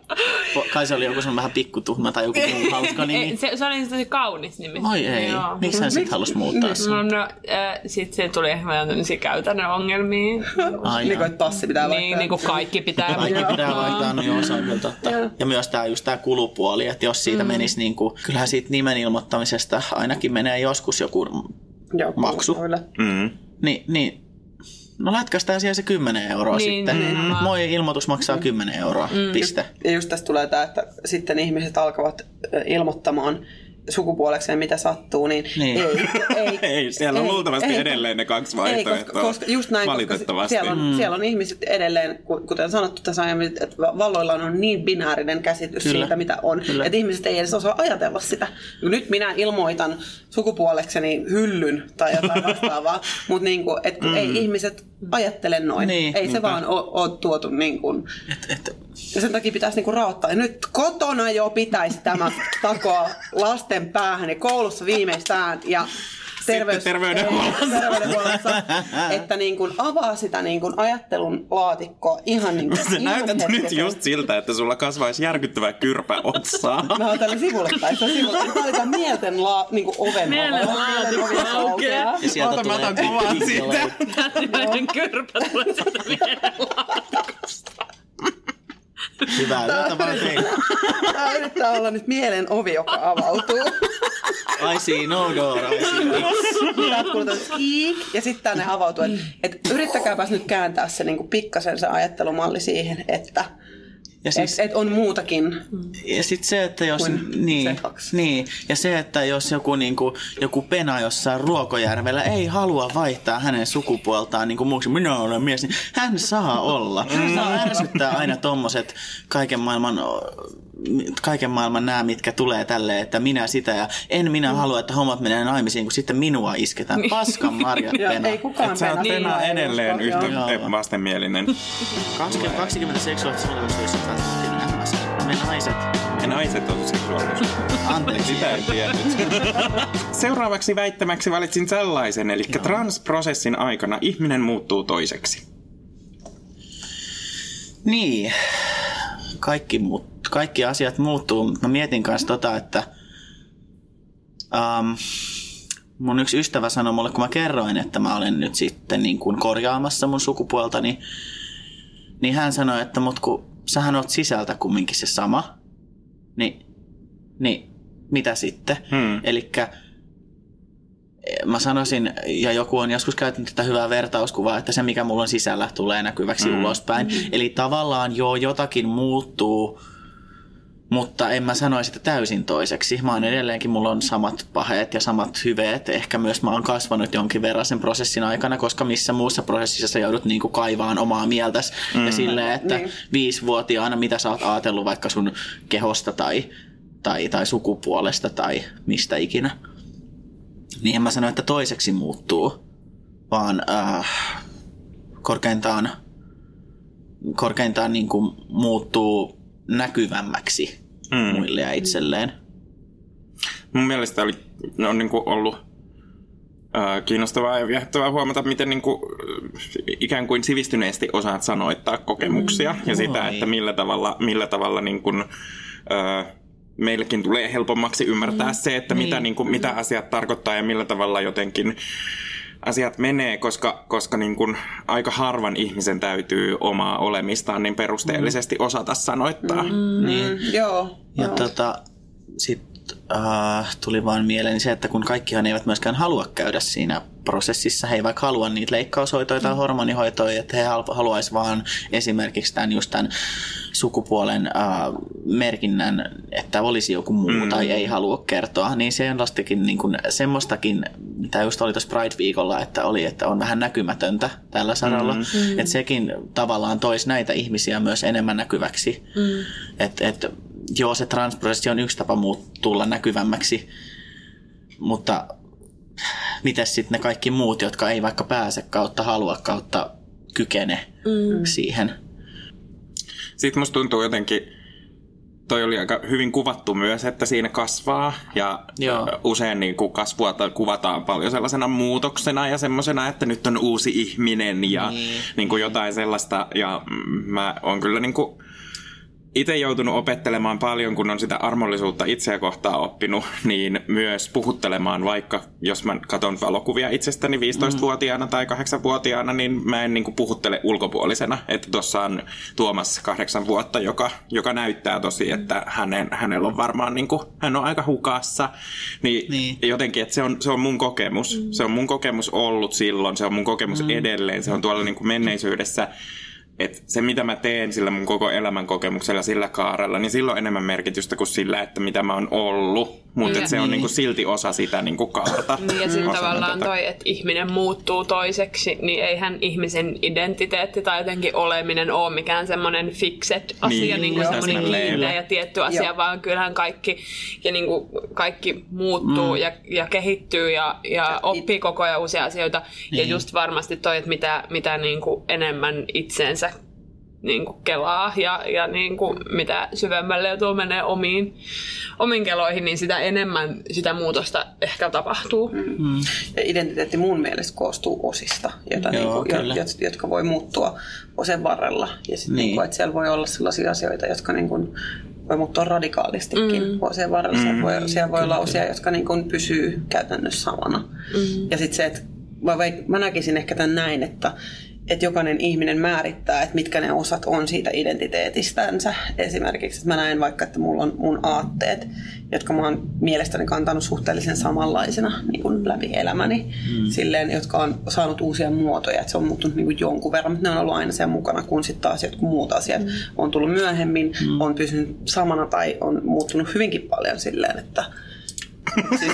kai se oli joku sun vähän pikkutuhma tai joku muu hauska nimi. se, se oli tosi kaunis nimi. Oi ei, miksi hän sitten halusi muuttaa sen? No, no äh, sitten se tuli ehkä vähän käytännön ongelmia. Ai niin kuin, että passi pitää laittaa. Niin, niin kuin kaikki pitää kaikki pitää vaihtaa, no joo, se on kyllä totta. Ja myös tämä just tämä kulupuoli, että jos siitä mm. menisi niin kuin, kyllähän siitä nimen ilmoittamisesta ainakin menee joskus joku joo, maksu. Mm. Niin, niin No lätkästään siellä se 10 euroa niin, sitten. Niin, mm. Moi ilmoitus maksaa mm. 10 euroa, mm. piste. Ja just tästä tulee tämä, että sitten ihmiset alkavat ilmoittamaan sukupuolekseen mitä sattuu, niin, niin. ei. Ei, ei siellä on ei, luultavasti ei, edelleen ne kaksi vaihtoehtoa. Ei, koska, koska just näin, koska siellä on, mm. siellä on ihmiset edelleen, kuten sanottu tässä aiemmin, että valloilla on niin binäärinen käsitys Kyllä. siitä, mitä on, Kyllä. että ihmiset ei edes osaa ajatella sitä. Nyt minä ilmoitan sukupuolekseni hyllyn tai jotain vastaavaa, mutta niin kuin, että mm. ei ihmiset ajattele noin. Niin, ei se vaan ole, tuotu niin kuin, et, et, ja sen takia pitäisi niinku raottaa. Ja nyt kotona jo pitäisi tämä takoa lasten päähän ja koulussa viimeistään. Ja terveys, terveydenhuollossa. terveydenhuollossa että niin kuin avaa sitä niin kuin ajattelun laatikkoa ihan niin kuin Se näytät nyt just siltä, että sulla kasvaisi järkyttävä kyrpä otsaa. Mä oon tällä sivulle tai se on sivulle. Tämä oli tämän mielten la, niin kuin oven Mielen laatikko aukeaa. Ja sieltä Ota, tulee mä otan kuvan siitä. Tällainen kyrpä tulee sieltä mielen laatikosta. Hyvää yötä vaan. Tämä yrittää olla nyt mielen ovi, joka avautuu. I see no door, I see ja sitten tänne avautuu. Että et yrittäkääpäs nyt kääntää se niinku pikkasen se ajattelumalli siihen, että ja siis, et, et on muutakin. Ja sitten se, että jos... Niin, niin, ja se, että jos joku, niinku, joku pena jossain Ruokojärvellä ei halua vaihtaa hänen sukupuoltaan niin kuin muuksi, minä olen mies, niin hän saa olla. Hän saa ärsyttää aina tommoset kaiken maailman kaiken maailman nämä, mitkä tulee tälle, että minä sitä ja en minä mm. halua, että hommat menee naimisiin, kun sitten minua isketään. Niin. Paskan marjat pena. ei kukaan sä oot niin, edelleen yhtä vastenmielinen. 20, 20 seksuaalista suunnitelmista Me naiset. Me naiset on seksuaalisuus. Anteeksi. Sitä ei tiennyt. Seuraavaksi väittämäksi valitsin sellaisen, eli Joo. transprosessin aikana ihminen muuttuu toiseksi. Niin, kaikki, muut, kaikki asiat muuttuu. Mä mietin kanssa tota, että um, mun yksi ystävä sanoi mulle, kun mä kerroin, että mä olen nyt sitten niin kuin korjaamassa mun sukupuolta, niin, niin hän sanoi, että mut kun sähän oot sisältä kumminkin se sama, niin, niin mitä sitten? Hmm. Elikkä mä sanoisin, ja joku on joskus käyttänyt tätä hyvää vertauskuvaa, että se mikä mulla on sisällä tulee näkyväksi mm. ulospäin. Mm. Eli tavallaan jo jotakin muuttuu, mutta en mä sanoisi, että täysin toiseksi. Mä oon edelleenkin, mulla on samat paheet ja samat hyveet. Ehkä myös mä oon kasvanut jonkin verran sen prosessin aikana, koska missä muussa prosessissa sä joudut niinku kaivaan omaa mieltäsi. Mm. Ja silleen, että niin. viisivuotiaana mitä sä oot ajatellut vaikka sun kehosta tai, tai, tai sukupuolesta tai mistä ikinä niin en mä sano, että toiseksi muuttuu, vaan äh, korkeintaan, korkeintaan niin kuin muuttuu näkyvämmäksi mm. muille ja itselleen. Mun mielestä oli, on niin kuin ollut äh, kiinnostavaa ja viehättävää huomata, miten niin kuin, ikään kuin sivistyneesti osaat sanoittaa kokemuksia mm, ja sitä, että millä tavalla, millä tavalla niin kuin, äh, meillekin tulee helpommaksi ymmärtää mm. se, että niin. mitä, niin kuin, mitä asiat tarkoittaa ja millä tavalla jotenkin asiat menee, koska, koska niin kuin aika harvan ihmisen täytyy omaa olemistaan niin perusteellisesti mm. osata sanoittaa. Mm. Niin. Joo. Ja joo. Tota, sitten äh, tuli vaan mieleen se, että kun kaikkihan eivät myöskään halua käydä siinä prosessissa, he eivät halua niitä leikkaushoitoja tai mm. hormonihoitoja, että he haluaisivat vaan esimerkiksi tämän just tämän sukupuolen äh, merkinnän, että olisi joku muu mm. tai ei halua kertoa, niin se on lastikin niin kuin, semmoistakin, mitä just oli tuossa Pride-viikolla, että oli, että on vähän näkymätöntä tällä saralla. Mm. Mm. Että sekin tavallaan toisi näitä ihmisiä myös enemmän näkyväksi. Mm. Että et, joo, se transprosessi on yksi tapa muut, tulla näkyvämmäksi, mutta miten sitten ne kaikki muut, jotka ei vaikka pääse kautta halua kautta kykene mm. siihen. Sitten musta tuntuu jotenkin, toi oli aika hyvin kuvattu myös, että siinä kasvaa ja Joo. usein niin kuin kasvua kuvataan paljon sellaisena muutoksena ja semmoisena, että nyt on uusi ihminen ja niin. Niin kuin jotain sellaista ja mä oon kyllä niin kuin itse joutunut opettelemaan paljon, kun on sitä armollisuutta itseä kohtaan oppinut, niin myös puhuttelemaan vaikka, jos mä katson valokuvia itsestäni 15-vuotiaana tai 8-vuotiaana, niin mä en niin kuin puhuttele ulkopuolisena. Että tuossa on Tuomas kahdeksan vuotta, joka, joka näyttää tosi, että hänen, hänellä on varmaan, niin kuin, hän on aika hukassa. Niin, niin. jotenkin, että se on, se on mun kokemus. Mm. Se on mun kokemus ollut silloin, se on mun kokemus mm. edelleen, se on tuolla niin kuin menneisyydessä että se mitä mä teen sillä mun koko elämän kokemuksella sillä kaarella, niin sillä on enemmän merkitystä kuin sillä, että mitä mä oon ollut. Mutta niin, se niin. on niinku silti osa sitä niinku kaarta. Niin ja sitten tavallaan tätä. toi, että ihminen muuttuu toiseksi, niin eihän ihmisen identiteetti tai jotenkin oleminen ole mikään semmoinen fixed asia, niin, niin kuin semmoinen kiinteä ja tietty asia, Joo. vaan kyllähän kaikki, ja niin kuin kaikki muuttuu mm. ja, ja kehittyy ja, ja oppii koko ajan uusia asioita. Niin. Ja just varmasti toi, että mitä, mitä niin kuin enemmän itseensä niin kuin kelaa ja, ja niin kuin mitä syvemmälle tuo menee omiin, omiin keloihin, niin sitä enemmän sitä muutosta ehkä tapahtuu. Mm. Ja identiteetti mun mielestä koostuu osista, jota Joo, niin kuin, jotka, jotka voi muuttua osen varrella. Ja sitten niin. niin kuin, että siellä voi olla sellaisia asioita, jotka niin kuin, voi muuttua radikaalistikin mm. vuosien varrella. Mm. Siellä voi, siellä voi olla osia, jotka niin kuin pysyy käytännössä samana. Mm. Ja sitten se, että mä, mä näkisin ehkä tämän näin, että että jokainen ihminen määrittää, että mitkä ne osat on siitä identiteetistänsä. Esimerkiksi, että mä näen vaikka, että mulla on mun aatteet, jotka mä oon mielestäni kantanut suhteellisen samanlaisena niin kuin läpi elämäni. Mm. Silleen, jotka on saanut uusia muotoja, että se on muuttunut niin kuin jonkun verran, mutta ne on ollut aina sen mukana, kun sitten taas jotkut muut asiat mm. on tullut myöhemmin, mm. on pysynyt samana tai on muuttunut hyvinkin paljon silleen, että siis,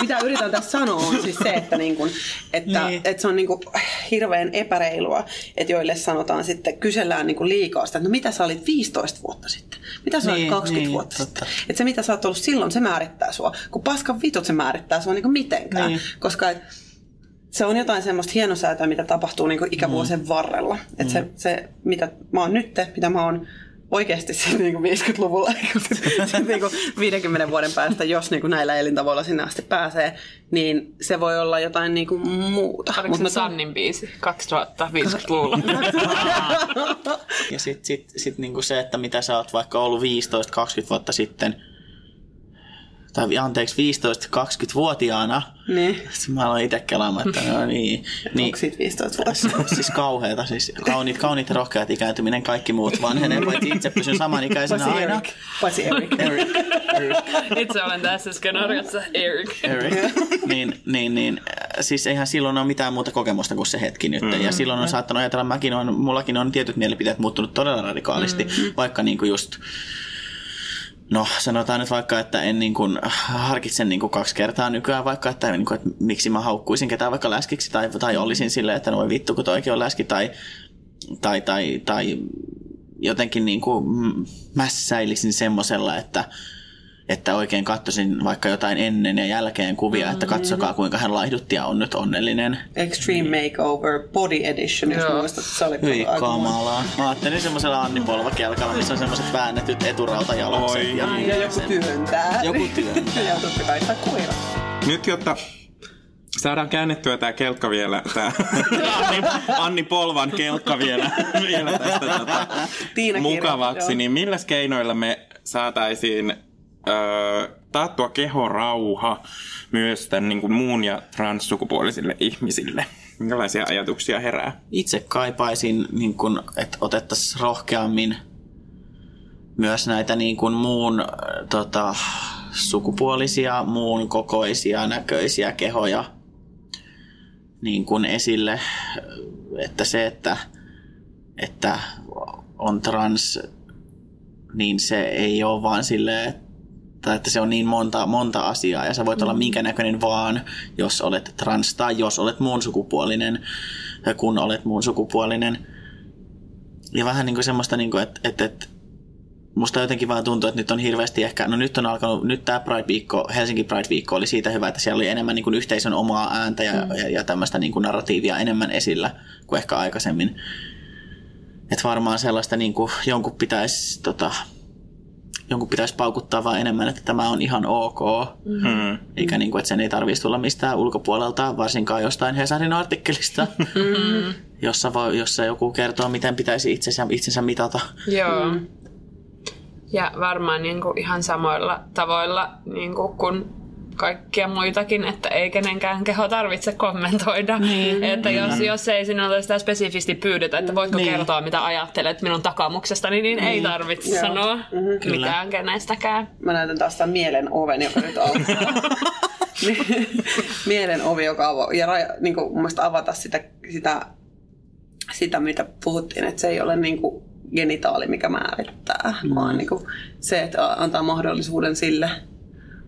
mitä yritän tässä sanoa on siis se, että, niin kun, että, niin. että se on niin kun, hirveän epäreilua, että joille sanotaan sitten, kysellään niin liikaa sitä, että no mitä sä olit 15 vuotta sitten? Mitä sä niin, olit 20 niin, vuotta totta. sitten? Että se mitä sä oot ollut silloin, se määrittää sua. Kun paskan vitut se määrittää sua niin mitenkään. Niin. Koska et, se on jotain semmoista hienosäätöä, mitä tapahtuu niin ikävuosien mm. varrella. Että mm. se, se, mitä mä oon nyt, mitä mä oon oikeasti siis niin 50-luvulla, niin kuin 50 vuoden päästä, jos niin kuin näillä elintavoilla sinne asti pääsee, niin se voi olla jotain niin kuin muuta. Oliko se Sannin biisi 2050-luvulla? ja sitten sit, sit niin kuin se, että mitä sä oot vaikka ollut 15-20 vuotta sitten, tai anteeksi 15-20-vuotiaana. Niin. Sitten mä aloin itse kelaamaan, että no niin. niin Onko siitä 15 vuotta? on siis kauheeta, siis kauniit, kauniit rohkeat ikääntyminen, kaikki muut vanhenee, paitsi itse pysyn samanikäisenä Paitsi aina. Eric. Paitsi Eric. Eric, Eric, Itse olen tässä skenaariossa Eric. Eric. niin, niin, niin, äh, siis eihän silloin ole mitään muuta kokemusta kuin se hetki nyt. Mm-hmm. Ja silloin on saattanut ajatella, mäkin on, mullakin on tietyt mielipiteet muuttunut todella radikaalisti, mm-hmm. vaikka niin kuin just No sanotaan nyt vaikka, että en niin kuin harkitse niin kuin kaksi kertaa nykyään vaikka, että, niin kuin, että miksi mä haukkuisin ketään vaikka läskiksi tai, tai olisin silleen, että no voi vittu kun toikin on läski tai, tai, tai, tai jotenkin niin kuin mässäilisin semmosella, että, että oikein katsoisin vaikka jotain ennen ja jälkeen kuvia, että katsokaa kuinka hän laihdutti ja on nyt onnellinen. Extreme Makeover Body Edition, jos Joo. muistat. Se oli Hyi aika kamalaa. Mä ajattelin semmoisella Anni Polvakelkalla, missä on semmoiset väännetyt eturautajalokset. Oi. ja, Ja joku työntää. Joku työntää. ja totta kai sitä koira. Nyt jotta saadaan käännettyä tämä kelkka vielä, tämä Anni, Anni Polvan kelkka vielä, vielä tästä tota, mukavaksi, niin millä keinoilla me saataisiin taattua kehorauha myös tämän niin kuin muun ja transsukupuolisille ihmisille? Minkälaisia ajatuksia herää? Itse kaipaisin, niin kun, että otettaisiin rohkeammin myös näitä niin kun muun tota, sukupuolisia, muun kokoisia, näköisiä kehoja niin kun esille. Että se, että, että on trans, niin se ei ole vaan silleen, tai että se on niin monta, monta asiaa ja sä voit olla minkä näköinen vaan, jos olet trans tai jos olet muun sukupuolinen, kun olet muun sukupuolinen. Ja vähän niin kuin semmoista, niin kuin, että, että, että musta jotenkin vaan tuntuu, että nyt on hirveästi ehkä, no nyt on alkanut, nyt tämä Pride-viikko, Helsinki Pride-viikko oli siitä hyvä, että siellä oli enemmän niin kuin yhteisön omaa ääntä ja, mm. ja, ja tämmöistä niin kuin narratiivia enemmän esillä kuin ehkä aikaisemmin. Että varmaan sellaista niin kuin jonkun pitäisi tota, jonkun pitäisi paukuttaa vaan enemmän, että tämä on ihan ok. Hmm. Eikä niin kuin, että sen ei tarvitsisi tulla mistään ulkopuolelta, varsinkaan jostain Hesarin artikkelista, jossa, voi, jossa joku kertoo, miten pitäisi itsensä, itsensä mitata. Joo. Ja varmaan niin kuin ihan samoilla tavoilla niin kuin kun kaikkia muitakin, että ei kenenkään keho tarvitse kommentoida. Niin. Että jos, jos ei sinulta sitä spesifisti pyydetä, että voitko Niin. niin. kertoa mitä ajattelet minun takamuksestani, niin, niin ei tarvitse Joo. sanoa Mhm. Kyllä. mitään kenestäkään. Mä näytän taas tämän mielen oven, joka nyt auttaa. mielen ovi, joka avaa, ja raja, niin kuin, mun mielestä avata sitä, sitä, sitä, mitä puhuttiin, että se ei ole niin kuin genitaali, mikä määrittää, mm. vaan niin kuin se, että antaa mahdollisuuden sille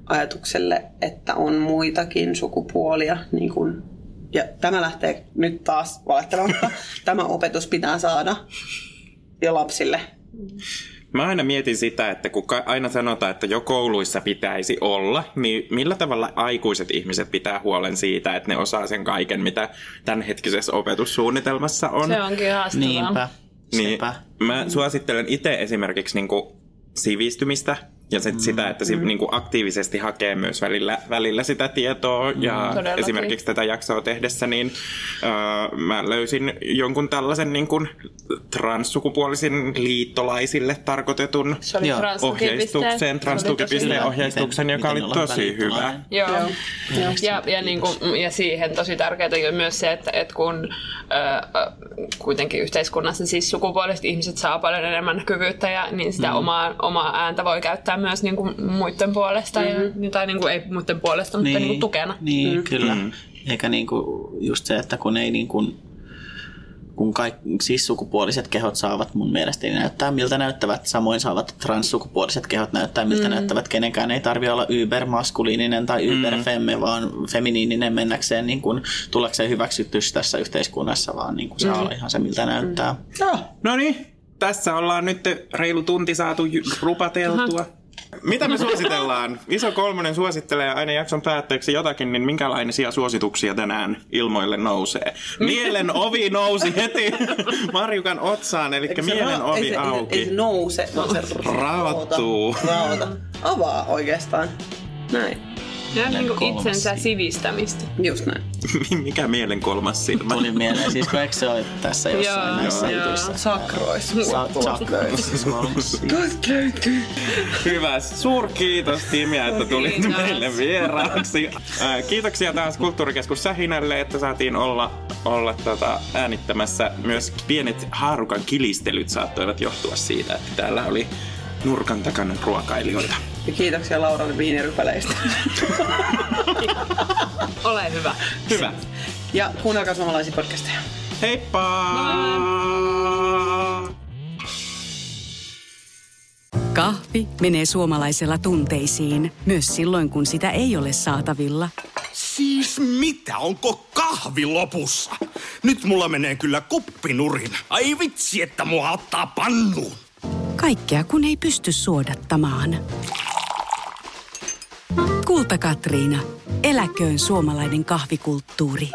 ajatukselle, että on muitakin sukupuolia. Niin kuin, ja tämä lähtee nyt taas valehtelematta. Tämä opetus pitää saada jo lapsille. Mä aina mietin sitä, että kun aina sanotaan, että jo kouluissa pitäisi olla, niin millä tavalla aikuiset ihmiset pitää huolen siitä, että ne osaa sen kaiken, mitä tämänhetkisessä opetussuunnitelmassa on. Se onkin haastavaa. Niinpä. Niin, mä suosittelen itse esimerkiksi niin kuin sivistymistä ja sit sitä, että si, niin kuin aktiivisesti hakee myös välillä, välillä sitä tietoa. Ja Todellakin. esimerkiksi tätä jaksoa tehdessä, niin äh, mä löysin jonkun tällaisen niin kuin transsukupuolisin liittolaisille tarkoitetun Se ohjeistuksen, Se transtukipisteen ohjeistuksen, joka oli tosi hyvä. Joo. Joo. Joo. Ja, ja, niin kuin, ja siihen tosi tärkeää on myös se, että, että kun ö, kuitenkin yhteiskunnassa siis sukupuoliset ihmiset saa paljon enemmän näkyvyyttä, ja, niin sitä mm. omaa, omaa ääntä voi käyttää myös niin kuin muiden puolesta, mm-hmm. ja, tai niin kuin, ei muiden puolesta, mutta niin kuin tukena. Niin, mm. kyllä. Mm. Mm. Eikä niinku just se, että kun ei niinku, kun kaikki siis sukupuoliset kehot saavat mun mielestäni näyttää miltä näyttävät, samoin saavat transsukupuoliset kehot näyttää miltä mm. näyttävät. Kenenkään ei tarvitse olla ybermaskuliininen tai yberfemme, vaan feminiininen mennäkseen niin kuin, tullakseen hyväksytys tässä yhteiskunnassa, vaan niin kuin, saa olla ihan se miltä näyttää. No, no niin, tässä ollaan nyt reilu tunti saatu rupateltua. Mitä me suositellaan? Iso kolmonen suosittelee aina jakson päätteeksi jotakin, niin minkälaisia suosituksia tänään ilmoille nousee? Mielen ovi nousi heti Marjukan otsaan, eli Eikö se mielen ra- ovi ei se, auki. Ei se nouse, vaan se Raottuu. Raota. Avaa oikeastaan. Näin. Ja niin kuin itsensä sivistämistä. Just näin. Mikä mielen kolmas silmä? Tuli mieleen, siis kun eikö se ole tässä jossain näissä jutuissa? Sakroissa. Sa- sakroissa kolmas silmä. Hyvä. Suurkiitos Timiä, että tulit Kiitos. meille vieraaksi. Kiitoksia taas Kulttuurikeskus Sähinälle, että saatiin olla, olla tota, äänittämässä. Myös pienet haarukan kilistelyt saattoivat johtua siitä, että täällä oli nurkan takana ruokailijoita. Ja kiitoksia Lauralle viinirypäleistä. Ole hyvä. Hyvä. ja kuunnelkaa suomalaisia podcasteja. Heippa! Kahvi menee suomalaisella tunteisiin, myös silloin kun sitä ei ole saatavilla. Siis mitä? Onko kahvi lopussa? Nyt mulla menee kyllä kuppinurin. Ai vitsi, että mua ottaa pannuun. Kaikkea kun ei pysty suodattamaan. Kulta Katriina. Eläköön suomalainen kahvikulttuuri.